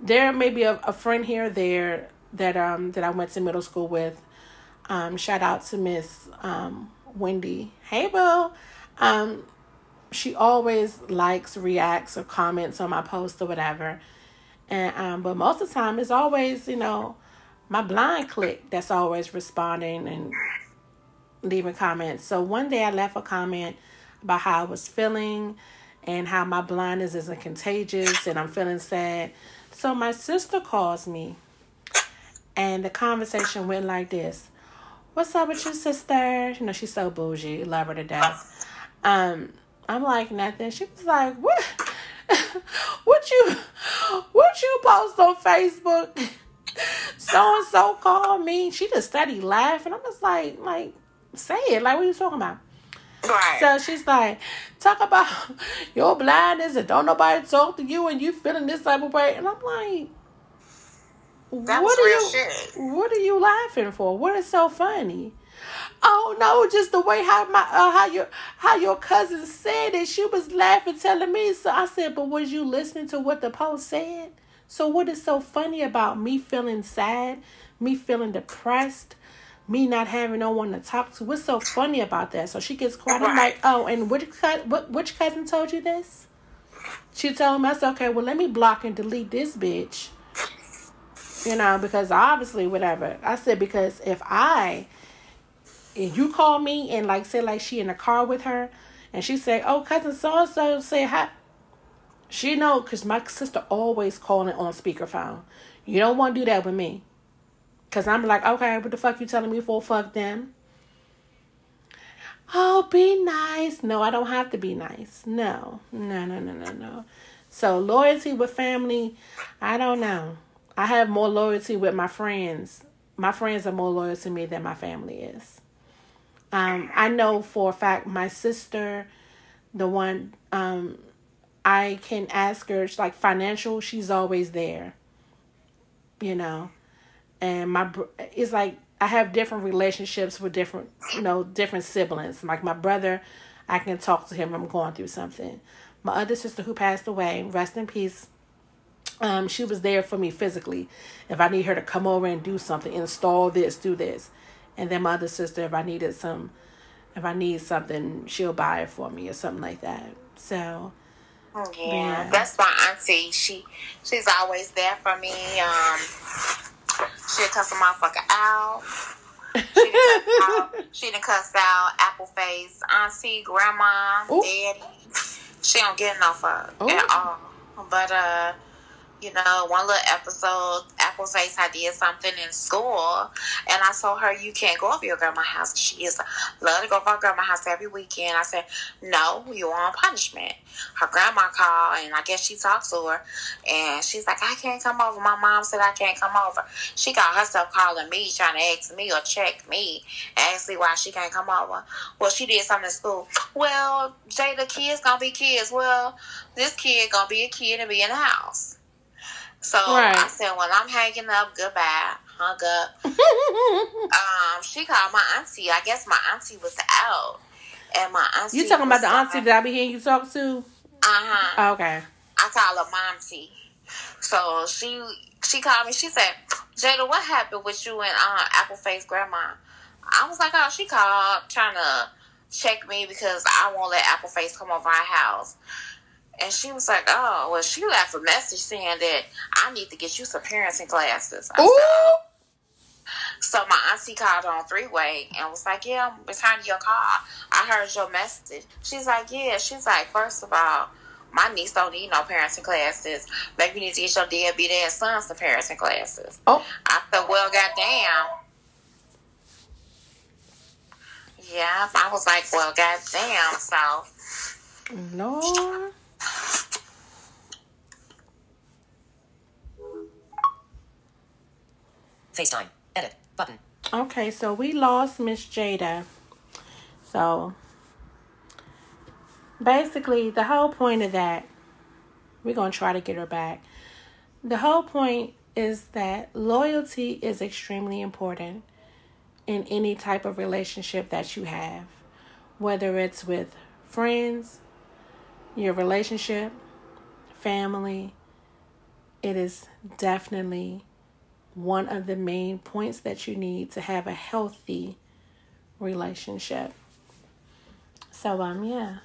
There may be a, a friend here there that um that I went to middle school with. Um, shout out to Miss um, Wendy. Hey, Boo. Um, she always likes, reacts, or comments on my posts or whatever. And um, but most of the time, it's always you know my blind clique that's always responding and leaving comments. So one day I left a comment about how I was feeling and how my blindness isn't contagious and I'm feeling sad. So my sister calls me and the conversation went like this. What's up with your sister? You know, she's so bougie. Love her to death. Um, I'm like, nothing. She was like, what? <laughs> what you what you post on Facebook? So and so called me. She just started laughing. I'm just like, like, say it. Like, what are you talking about? Right. So she's like, talk about your blindness and don't nobody talk to you and you feeling this type of way. And I'm like, That what are you, shit. What are you laughing for? What is so funny? Oh no, just the way how my uh, how your how your cousin said it. She was laughing, telling me. So I said, but was you listening to what the post said? So what is so funny about me feeling sad, me feeling depressed, me not having no one to talk to? What's so funny about that? So she gets quiet. I'm like, oh, and which cou- what which cousin told you this? She told me. I said, okay, well let me block and delete this bitch. You know, because obviously whatever. I said because if I and you call me and like say like she in the car with her and she say, Oh cousin so and so say hi she know because my sister always calling on speakerphone. You don't want to do that with me. Cause I'm like, okay, what the fuck you telling me for? Fuck them. Oh, be nice. No, I don't have to be nice. No, no, no, no, no, no. So loyalty with family, I don't know. I have more loyalty with my friends. My friends are more loyal to me than my family is. Um, I know for a fact my sister, the one um, I can ask her, like financial, she's always there. You know, and my it's like I have different relationships with different, you know, different siblings. Like my brother, I can talk to him. I'm going through something. My other sister who passed away, rest in peace. Um, she was there for me physically. If I need her to come over and do something, install this, do this, and then my other sister, if I needed some, if I need something, she'll buy it for me or something like that. So Yeah, Yeah. that's my auntie. She she's always there for me. Um, she'll cuss a motherfucker out. She done cuss <laughs> out. She done cuss out apple face auntie, grandma, Ooh. daddy. She don't get no fuck Ooh. at all. But uh, you know, one little episode, I did something in school, and I told her you can't go over your grandma's house. She is love to go over her grandma's house every weekend. I said no, you are on punishment. Her grandma called, and I guess she talked to her, and she's like, I can't come over. My mom said I can't come over. She got herself calling me, trying to ask me or check me, ask me why she can't come over. Well, she did something in school. Well, Jay, the kids gonna be kids. Well, this kid gonna be a kid and be in the house. So Right. I said, well, I'm hanging up. Goodbye. Hung up. <laughs> Um, she called my auntie. I guess my auntie was out, and my auntie. you talking about the auntie that I be hearing you talk to? Uh-huh. Okay. I call her momty. So she she called me. She said, "Jada, what happened with you and uh, Appleface grandma?" I was like, "Oh, she called trying to check me because I won't let Apple Face come over our house." And she was like, "Oh, well, she left a message saying that I need to get you some parenting classes." I said, Ooh. so my auntie called on three way and was like, "Yeah, I'm returning your call. I heard your message." She's like, "Yeah." She's like, first of all, my niece don't need no parenting classes. Maybe you need to get your deadbeat ass son some parenting classes." Oh. I said, "Well, goddamn." Yeah, I was like, "Well, goddamn." So Lord. FaceTime. Edit. Button. Okay, so we lost Miss Jada. So basically, the whole point of that, we're going to try to get her back. The whole point is that loyalty is extremely important in any type of relationship that you have, whether it's with friends, your relationship, family. It is definitely one of the main points that you need to have a healthy relationship. So um yeah,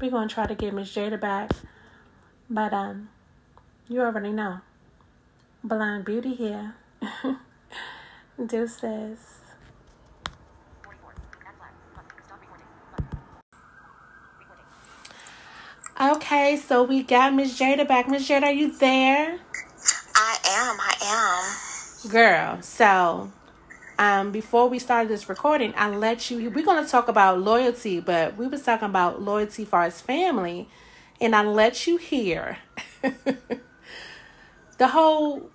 we're gonna try to get Miss Jada back, but um, you already know, Blind Beauty here. <laughs> Deuces. Okay, so we got Miss Jada back. Miss Jada, are you there? I am. I am. Girl, so um before we started this recording, I let you we're gonna talk about loyalty, but we was talking about loyalty for his family, and I let you hear <laughs> the whole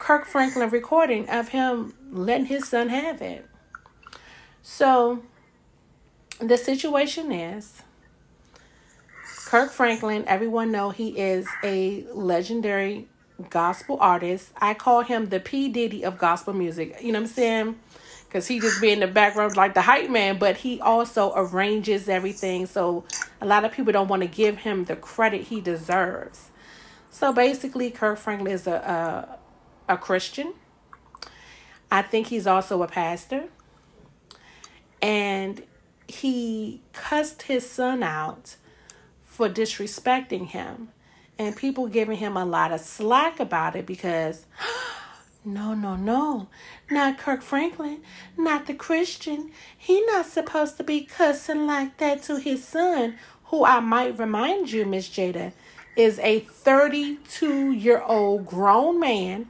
Kirk Franklin recording of him letting his son have it. So the situation is Kirk Franklin, everyone know he is a legendary gospel artist. I call him the P Diddy of gospel music. You know what I'm saying? Because he just be in the background like the hype man, but he also arranges everything. So a lot of people don't want to give him the credit he deserves. So basically, Kirk Franklin is a, a, a Christian. I think he's also a pastor. And he cussed his son out for disrespecting him and people giving him a lot of slack about it because <gasps> no no no not kirk franklin not the christian. He not supposed to be cussing like that to his son who i might remind you miss jada is a 32 year old grown man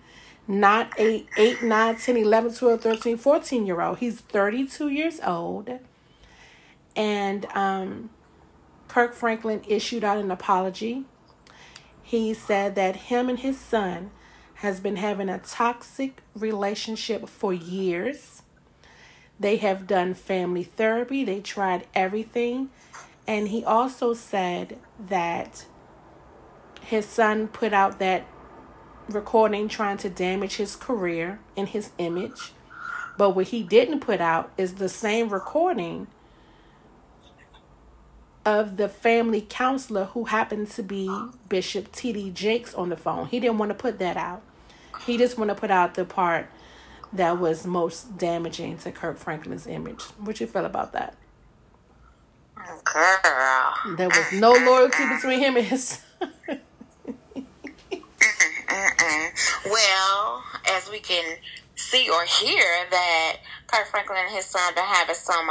not a 8 9 10 11 12 13 14 year old he's 32 years old. And um kirk franklin issued out an apology he said that him and his son has been having a toxic relationship for years. They have done family therapy, they tried everything. And he also said that his son put out that recording trying to damage his career and his image. But what he didn't put out is the same recording of the family counselor who happened to be Bishop T.D. Jakes on the phone. He didn't want to put that out. He just want to put out the part that was most damaging to Kirk Franklin's image. What you feel about that? Girl. There was no loyalty between him and his Well, as we can see or hear that Kirk Franklin and his son are having some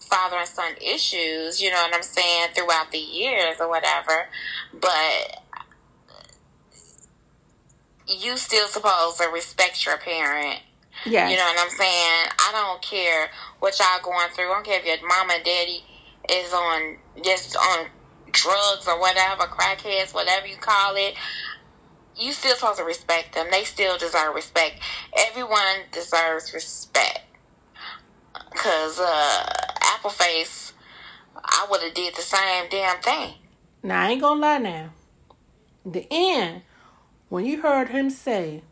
father and son issues, you know what I'm saying, throughout the years or whatever. But you still supposed to respect your parent. Yes. You know what I'm saying? I don't care what y'all going through. I don't care if your mama and daddy is on just on drugs or whatever, crackheads, whatever you call it. You still supposed to respect them. They still deserve respect. Everyone deserves respect. Cause uh, Appleface, I would have did the same damn thing. Now I ain't gonna lie now. The end, when you heard him say,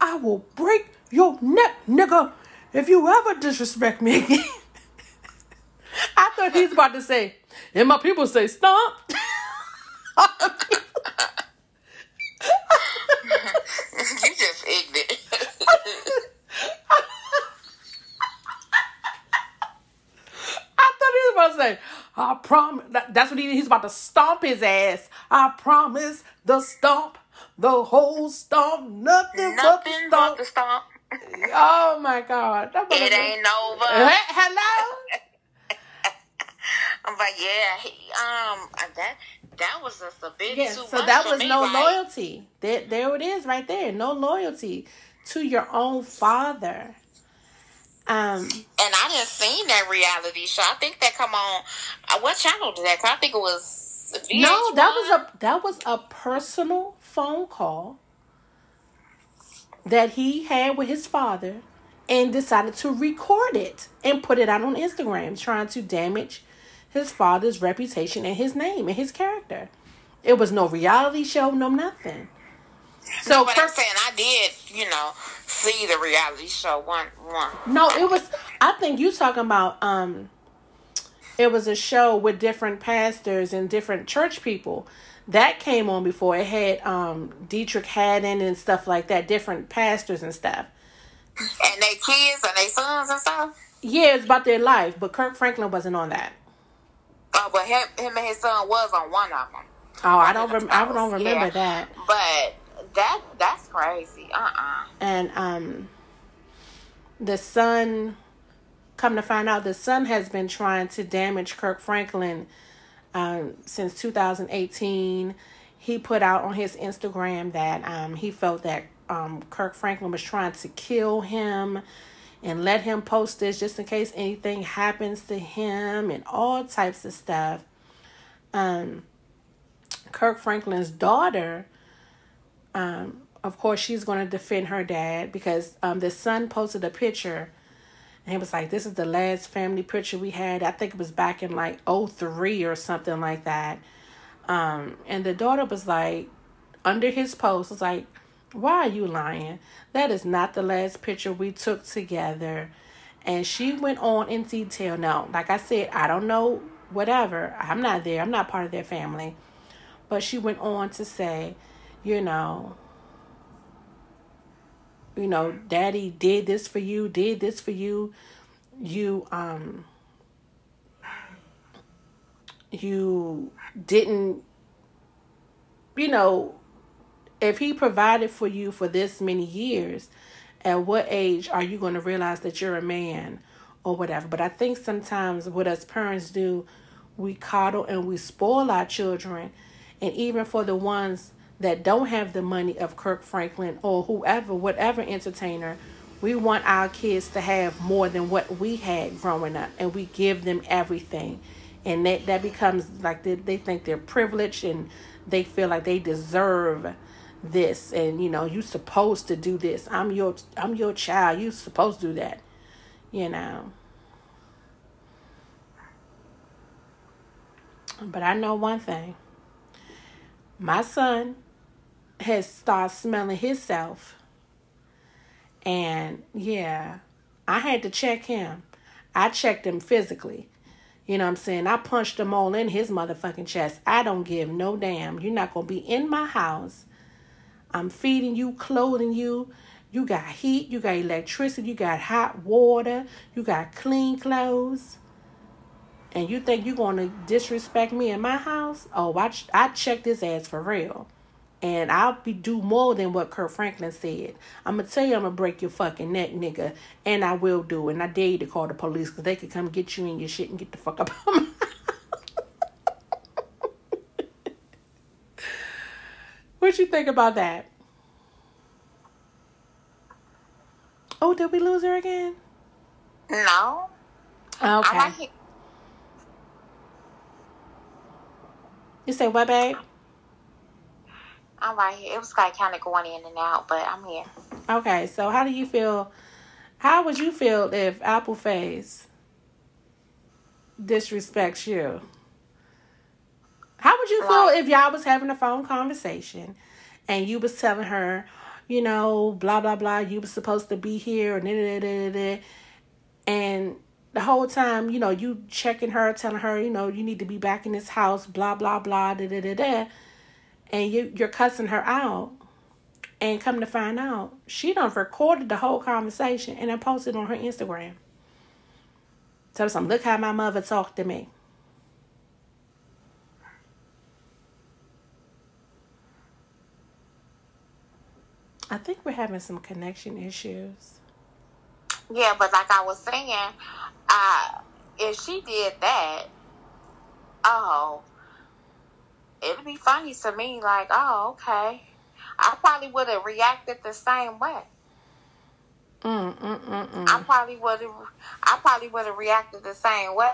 I will break your neck, nigga, if you ever disrespect me again. <laughs> I thought he was about to say, and my people say stomp. <laughs> <laughs> you just ignorant. I thought he was about to say, I promise. that- That's what he, he's about to stomp his ass. I promise the stomp, the whole stomp, nothing, but the Nothing but stomp. the stomp. Oh my God. That It ain't over. <laughs> Hello? <laughs> I'm like, yeah, he, um, that that was just a bit Yeah, too so much that was me, no like, loyalty. There, there it is right there. No loyalty to your own father. Um, And I didn't seen that reality show. I think that come on. Uh, what channel did that? 'Cause I think it was. VH1. no, that was a that was a personal phone call that he had with his father and decided to record it and put it out on Instagram, trying to damage his father's reputation and his name and his character. It was no reality show, no nothing. So No, but I'm saying I did, you know, see the reality show one one. No, it was. I think you talking about. Um, it was a show with different pastors and different church people that came on before. It had um Deitrick Haddon and stuff like that, different pastors and stuff. And they kids and they sons and stuff. Yeah, it's about their life, but Kirk Franklin wasn't on that. Oh, but him, him and his son was on one of them. Oh, I don't. Rem- I don't remember Yeah. that. But that that's crazy. Uh uh And um, the son, come to find out, the son has been trying to damage Kirk Franklin um, since 2018. He put out on his Instagram that um, he felt that um, Kirk Franklin was trying to kill him and let him post this just in case anything happens to him and all types of stuff. Um, Kirk Franklin's daughter, um, of course, she's going to defend her dad because um, the son posted a picture and he was like, This is the last family picture we had. I think it was back in like 03 or something like that. Um, and the daughter was like, under his post, was like, Why are you lying? That is not the last picture we took together. And she went on in detail. Now, like I said, I don't know, whatever. I'm not there, I'm not part of their family. But she went on to say, you know, you know, daddy did this for you, did this for you. You um you didn't you know, if he provided for you for this many years, at what age are you going to realize that you're a man or whatever? But I think sometimes what us parents do, we coddle and we spoil our children. And even for the ones that don't have the money of Kirk Franklin or whoever, whatever entertainer, we want our kids to have more than what we had growing up. And we give them everything. And that, that becomes like they, they think they're privileged and they feel like they deserve this and you know you're supposed to do this i'm your i'm your child You're supposed to do that you know but i know one thing my son has started smelling himself and yeah i had to check him i checked him physically you know what I'm saying? I punched him all in his motherfucking chest. I don't give no damn. You're not going to be in my house I'm feeding you, clothing you. You got heat, you got electricity, you got hot water, you got clean clothes. And you think you're going to disrespect me in my house? Oh, I, I check this ass for real. And I'll be do more than what Kirk Franklin said. I'm to tell you I'm to break your fucking neck, nigga. And I will do it. And I dare you to call the police because they could come get you in your shit and get the fuck up <laughs> What you think about that? Oh, did we lose her again? No. Okay. You say what, babe? I'm right here. It was like kind of going in and out, but I'm here. Okay, so how do you feel? How would you feel if Apple Face disrespects you? How would you feel Like- if y'all was having a phone conversation and you was telling her, you know, blah blah blah, you was supposed to be here, and da, da, da, da, da, and the whole time, you know, you checking her, telling her, you know, you need to be back in this house, blah blah blah, da da da da, and you you're cussing her out, and come to find out, she done recorded the whole conversation and then posted on her Instagram. Tell some, look how my mother talked to me. I think we're having some connection issues. Yeah, but like I was saying, uh, if she did that, oh, it'd be funny to me. Like, oh, okay. I probably would have reacted the same way. Mm, mm, mm, mm. I probably would have. I probably would have reacted the same way.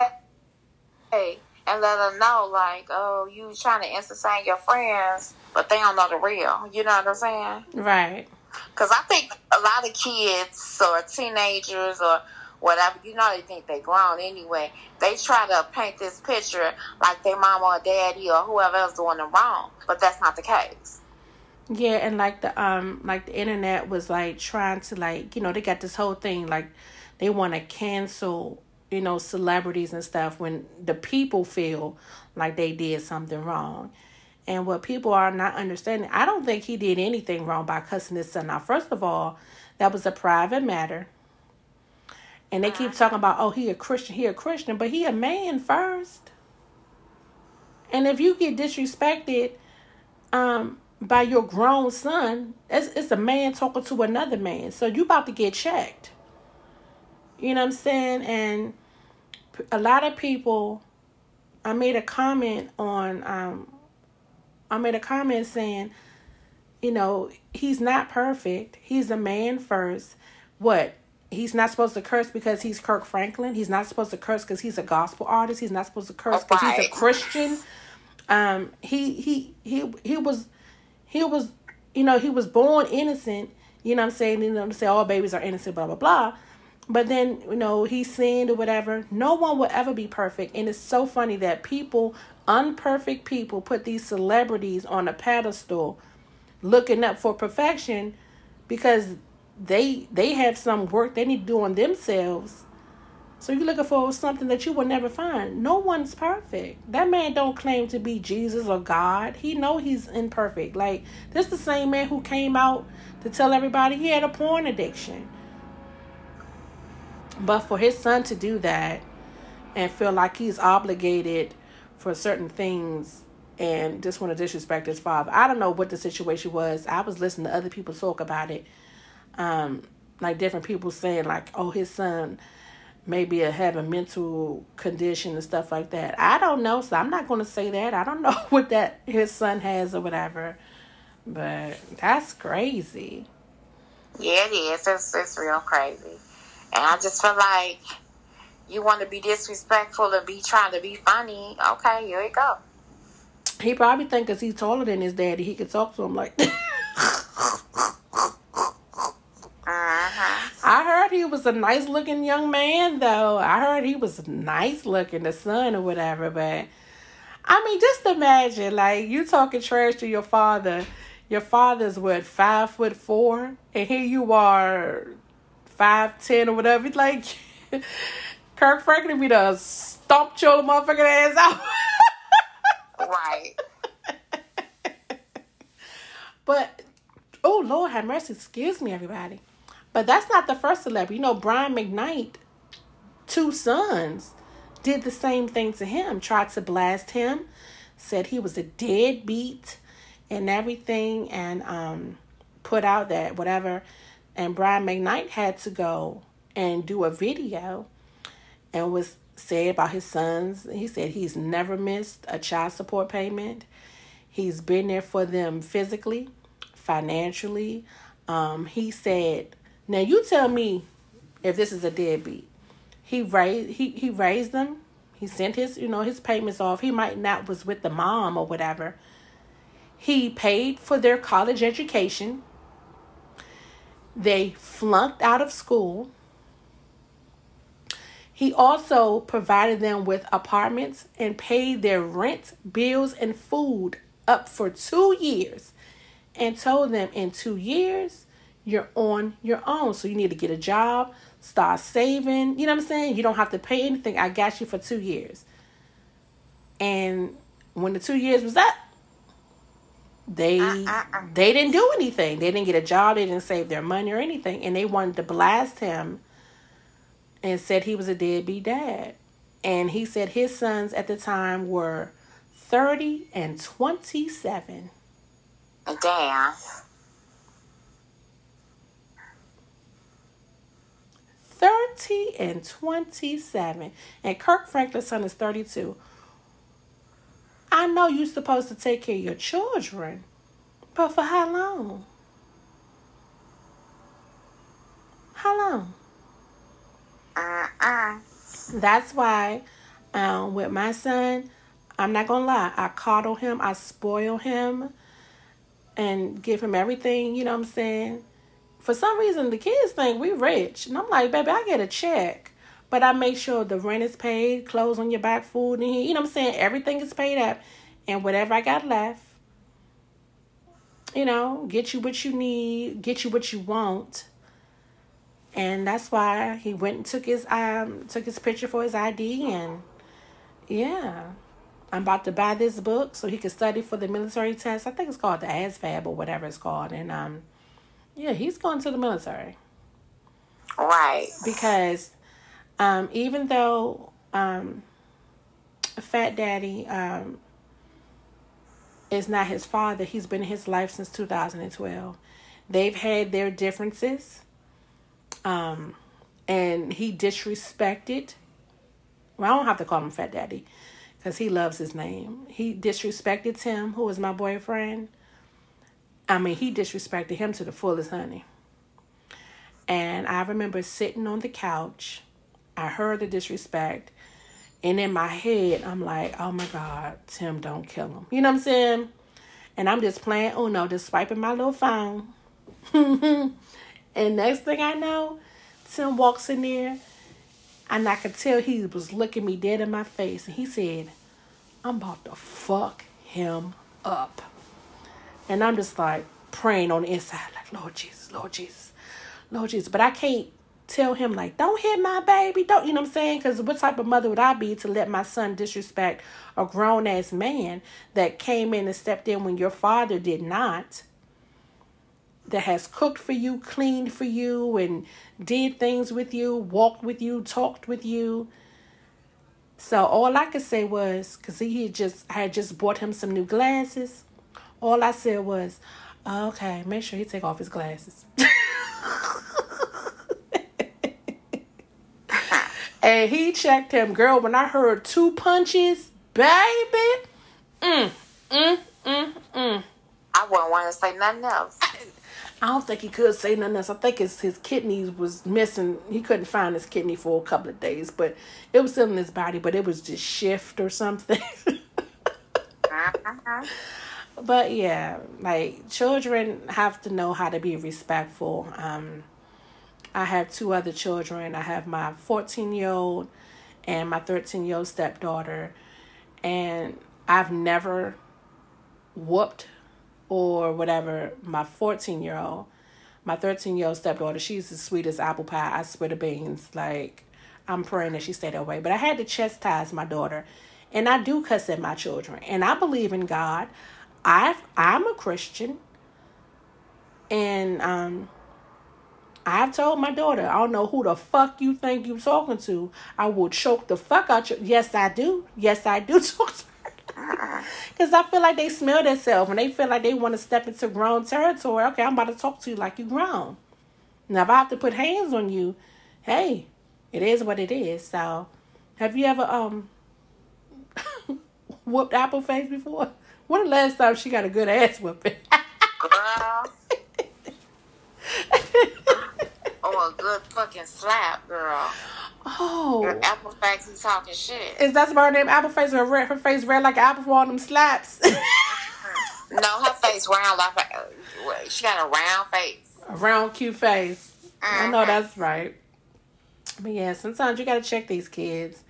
Hey, and let her know, like, oh, you trying to entertain your friends, but they don't know the real. You know what I'm saying? Right. Because I think a lot of kids or teenagers or whatever, you know, they think they grown anyway. They try to paint this picture like their mama or daddy or whoever else doing them wrong, but that's not the case. Yeah, and like the um like the internet was like trying to like, you know, they got this whole thing like they want to cancel, you know, celebrities and stuff when the people feel like they did something wrong. And what people are not understanding, I don't think he did anything wrong by cussing his son out. First of all, that was a private matter. And they keep talking about, oh, he a Christian, he a Christian, but he a man first. And if you get disrespected, um, by your grown son, it's, it's a man talking to another man. So you about to get checked. You know what I'm saying? And a lot of people I made a comment on um I made a comment saying, you know, he's not perfect. He's a man first. What? He's not supposed to curse because he's Kirk Franklin. He's not supposed to curse because he's a gospel artist. He's not supposed to curse because he's a Christian. Um, he he he he was he was you know he was born innocent. You know what I'm saying? You know to say all babies are innocent, blah blah blah. But then you know he sinned or whatever. No one will ever be perfect, and it's so funny that people, unperfect people, put these celebrities on a pedestal, looking up for perfection, because they they have some work they need to do on themselves. So you're looking for something that you will never find. No one's perfect. That man don't claim to be Jesus or God. He know he's imperfect. Like this the same man who came out to tell everybody he had a porn addiction. But for his son to do that and feel like he's obligated for certain things and just want to disrespect his father. I don't know what the situation was. I was listening to other people talk about it. Um, like different people saying like, oh, his son maybe a, have a mental condition and stuff like that. I don't know, so I'm not going to say that. I don't <laughs> know what that his son has or whatever. But that's crazy. Yeah, it is. It's, it's real crazy. And I just feel like you want to be disrespectful and be trying to be funny. Okay, here you go. He probably think because he's taller than his daddy, he could talk to him like. <laughs> <laughs> Uh-huh. I heard he was a nice looking young man, though. I heard he was nice looking, the son or whatever. But I mean, just imagine, like you talking trash to your father. Your father's what five foot four, and here you are, five ten or whatever. It's Like <laughs> Kirk Franklin be done stomped your motherfucking ass out. Right. <laughs> But oh Lord have mercy, excuse me, everybody. But that's not the first celebrity. You know, Brian McKnight, two sons, did the same thing to him. Tried to blast him, said he was a deadbeat and everything, and um, put out that whatever. And Brian McKnight had to go and do a video, and was said about his sons. He said he's never missed a child support payment. He's been there for them physically, financially. Um, he said, "Now you tell me if this is a deadbeat." He raised he he raised them. He sent his you know his payments off. He might not was with the mom or whatever. He paid for their college education. They flunked out of school. He also provided them with apartments and paid their rent, bills, and food up for two years and told them in two years, you're on your own. So you need to get a job, start saving. You know what I'm saying? You don't have to pay anything. I got you for two years. And when the two years was up, they Uh-uh-uh. they didn't do anything. They didn't get a job. They didn't save their money or anything. And they wanted to blast him and said he was a deadbeat dad. And he said his sons at the time were 30 and 27. Damn. 30 and 27. And Kirk Franklin's son is 32. I know you're supposed to take care of your children, but for how long? How long? Uh-uh. That's why um, with my son, I'm not gonna lie, I coddle him, I spoil him, and give him everything, you know what I'm saying? For some reason, the kids think we rich. And I'm like, baby, I get a check. But I make sure the rent is paid, clothes on your back, food here. You know what I'm saying? Everything is paid up. And whatever I got left, you know, get you what you need, get you what you want. And that's why he went and took his um took his picture for his ID and yeah. I'm about to buy this book so he can study for the military test. I think it's called the ASVAB or whatever it's called. And um yeah, he's going to the military Right. because um, even though um, Fat Daddy um, is not his father, he's been in his life since 2012. They've had their differences, um, and he disrespected. Well, I don't have to call him Fat Daddy. because he loves his name. He disrespected Tim, who was my boyfriend. I mean, he disrespected him to the fullest, honey. And I remember sitting on the couch. I heard the disrespect. And in my head, I'm like, oh my God, Tim, don't kill him. You know what I'm saying? And I'm just playing Uno, just swiping my little phone. <laughs> and next thing I know, Tim walks in there and I could tell he was looking me dead in my face. And he said, I'm about to fuck him up. And I'm just like praying on the inside, like, Lord Jesus, Lord Jesus, Lord Jesus. But I can't tell him, like, don't hit my baby. Don't, you know what I'm saying? Because what type of mother would I be to let my son disrespect a grown ass man that came in and stepped in when your father did not? that has cooked for you, cleaned for you, and did things with you, walked with you, talked with you. So all I could say was, cause he had just, I had just bought him some new glasses. All I said was, okay, make sure he take off his glasses. <laughs> and he checked him, girl. When I heard two punches, baby, mm, mm, mm, mm. I wouldn't want to say nothing else. I don't think he could say nothing else. I think his his kidneys was missing. He couldn't find his kidney for a couple of days, but it was still in his body. But it was just shift or something. <laughs> uh-huh. But yeah, like children have to know how to be respectful. Um, I have two other children. I have my fourteen year old and my thirteen year old stepdaughter, and I've never whooped or whatever, my 14 year old, my 13 year old stepdaughter, she's the sweetest apple pie. I swear to beans. Like, I'm praying that she stay that way. But I had to chastise my daughter. And I do cuss at my children. And I believe in God. I I'm a Christian. And um, I've told my daughter, I don't know who the fuck you think you're talking to. I will choke the fuck out you. Yes, I do. Yes, I do <laughs> talk to because <laughs> I feel like they smell themselves and they feel like they want to step into grown territory. Okay, I'm about to talk to you like you grown. Now, if I have to put hands on you, hey, it is what it is. So, have you ever um <laughs> whooped Apple Face before? When the last time she got a good ass whooping? girl. <laughs> oh, a good fucking slap, girl. Oh. Apple face, is talking shit. Is that her name? Apple face? Her, red, her face red like an apple for all them slaps. no, her <laughs> face round like a, she got a round face. A round, cute face. Mm-hmm. I know that's right. But yeah, sometimes you gotta check these kids.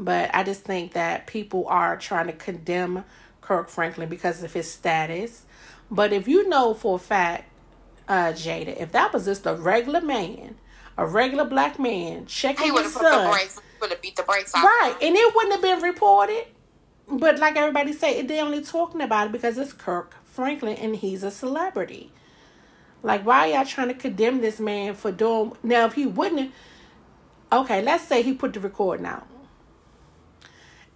But I just think that people are trying to condemn Kirk Franklin because of his status. But if you know for a fact, uh, Jada, if that was just a regular man a regular black man checking his son. Would have beat the brakes off. Right, and it wouldn't have been reported. But like everybody say, they only talking about it because it's Kirk Franklin and he's a celebrity. Like, why are y'all trying to condemn this man for doing? Now, if he wouldn't, okay, let's say he put the recording out,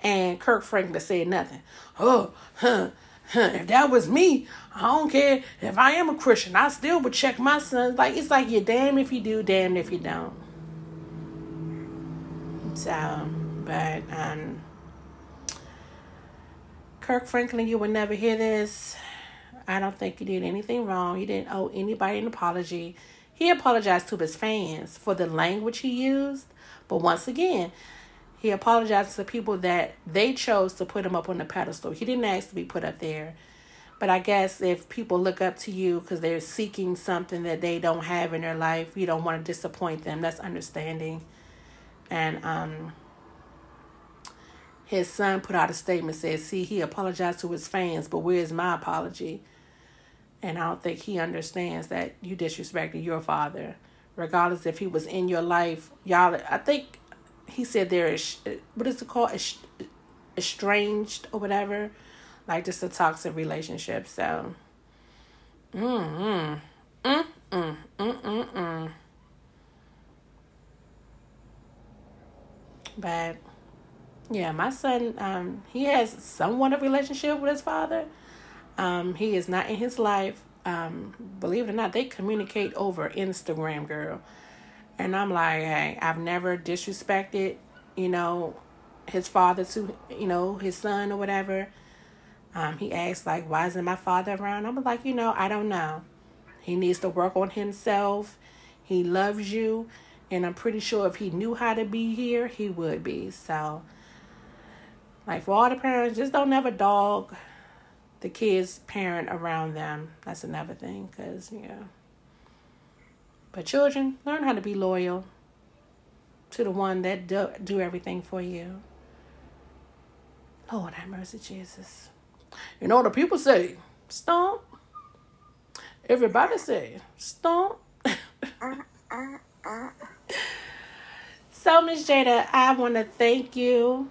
and Kirk Franklin said nothing. Oh, huh, if that was me, I don't care if I am a Christian. I still would check my sons. Like it's like you're damn if you do, damn if you don't. So, but um, Kirk Franklin, you will never hear this. I don't think you did anything wrong. You didn't owe anybody an apology. He apologized to his fans for the language he used, but once again, he apologized to people that they chose to put him up on the pedestal. He didn't ask to be put up there. But I guess if people look up to you because they're seeking something that they don't have in their life, you don't want to disappoint them. That's understanding. And um, his son put out a statement said, "See, he apologized to his fans, but where's my apology?" And I don't think he understands that you disrespected your father, regardless if he was in your life. Y'all, I think he said they're what is it called? Estranged or whatever. Like just a toxic relationship so. Mm mm mm mm mm mm, but yeah my son um he has somewhat of a relationship with his father. Um he is not in his life. Um believe it or not they communicate over instagram girl and I'm like, hey, I've never disrespected, you know, his father to you know his son or whatever. Um, he asked like, "Why isn't my father around?" I'm like, you know, I don't know. He needs to work on himself. He loves you, and I'm pretty sure if he knew how to be here, he would be. So, like for all the parents, just don't ever dog the kids' parent around them. That's another thing, cause yeah. But children, learn how to be loyal to the one that do, do everything for you. Lord have mercy, Jesus. You know what the people say? Stomp. Everybody say stomp. <laughs> so, Miss Jada, I want to thank you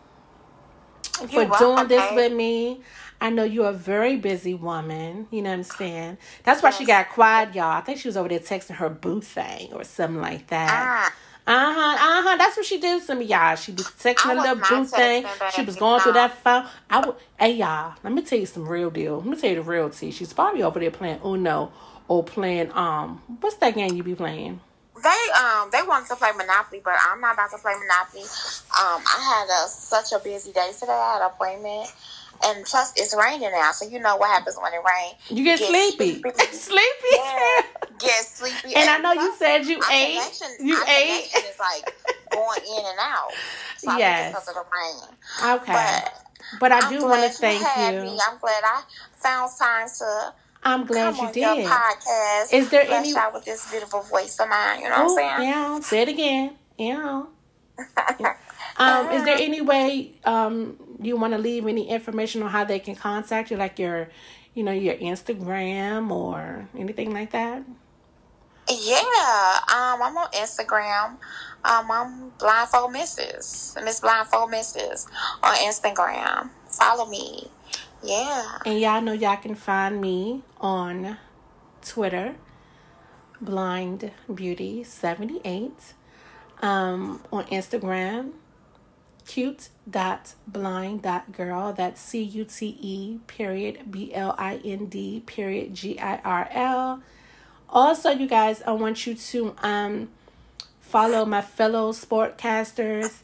for You're doing welcome, this babe. with me. I know you're a very busy woman. You know what I'm saying? That's why she got quiet, y'all. I think she was over there texting her boo thing or something like that. Ah, Uh huh, uh huh. That's what she did to me, y'all. She was texting I a was little boo thing. She was going through that phone. I would, hey y'all. Let me tell you some real deal. Let me tell you the real tea. She's probably over there playing Uno or playing um. What's that game you be playing? they um they wanted to play Monopoly, but I'm not about to play Monopoly. Um, I had a such a busy day today. I had an appointment, and plus it's raining now, so you know what happens when it rains. You get Get sleepy. sleepy. <laughs> sleepy. Yeah, get sleepy. And I know you said you ate. You ate. is like going in and out. So Yes. because of the rain. Okay. But But I do want to thank you. Me. I'm glad I found time to I'm glad come you did. podcast. Is there any- out with this beautiful voice of mine? You know Oh, what I'm saying? yeah. Say it again. Yeah. <laughs> Um, is there any way um you want to leave any information on how they can contact you, like your, you know, your Instagram or anything like that? Yeah, um, I'm on Instagram. Um, I'm Blindfold Misses, Miss Blindfold Misses on Instagram. Follow me. Yeah. And y'all know y'all can find me on Twitter, Blind Beauty seventy eight. Um, on Instagram, cute dot blind dot girl. That's C U T E period B L I N D period G I R L. Also, you guys, I want you to um follow my fellow sportcasters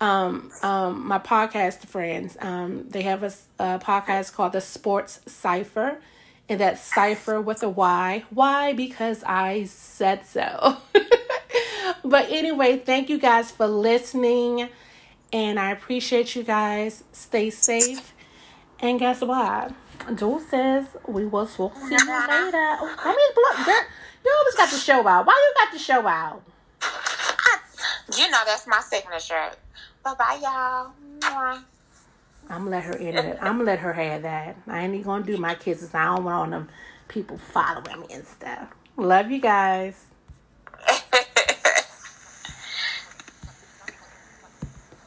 um, um, my podcast friends. Um, they have a podcast called the Sports Cypher, and that's Cypher with a Y. Why? Because I said so. <laughs> but anyway, thank you guys for listening, and I appreciate you guys. Stay safe, and guess what? Deuces, we will see you <laughs> later. Oh, I mean, look, girl, you always got the show out. Why you got the show out? You know that's my signature. Bye bye, y'all. Mwah. I'm gonna let her edit it. I'm gonna let her have that. I ain't even gonna do my kisses. I don't want them people following me and stuff. Love you guys.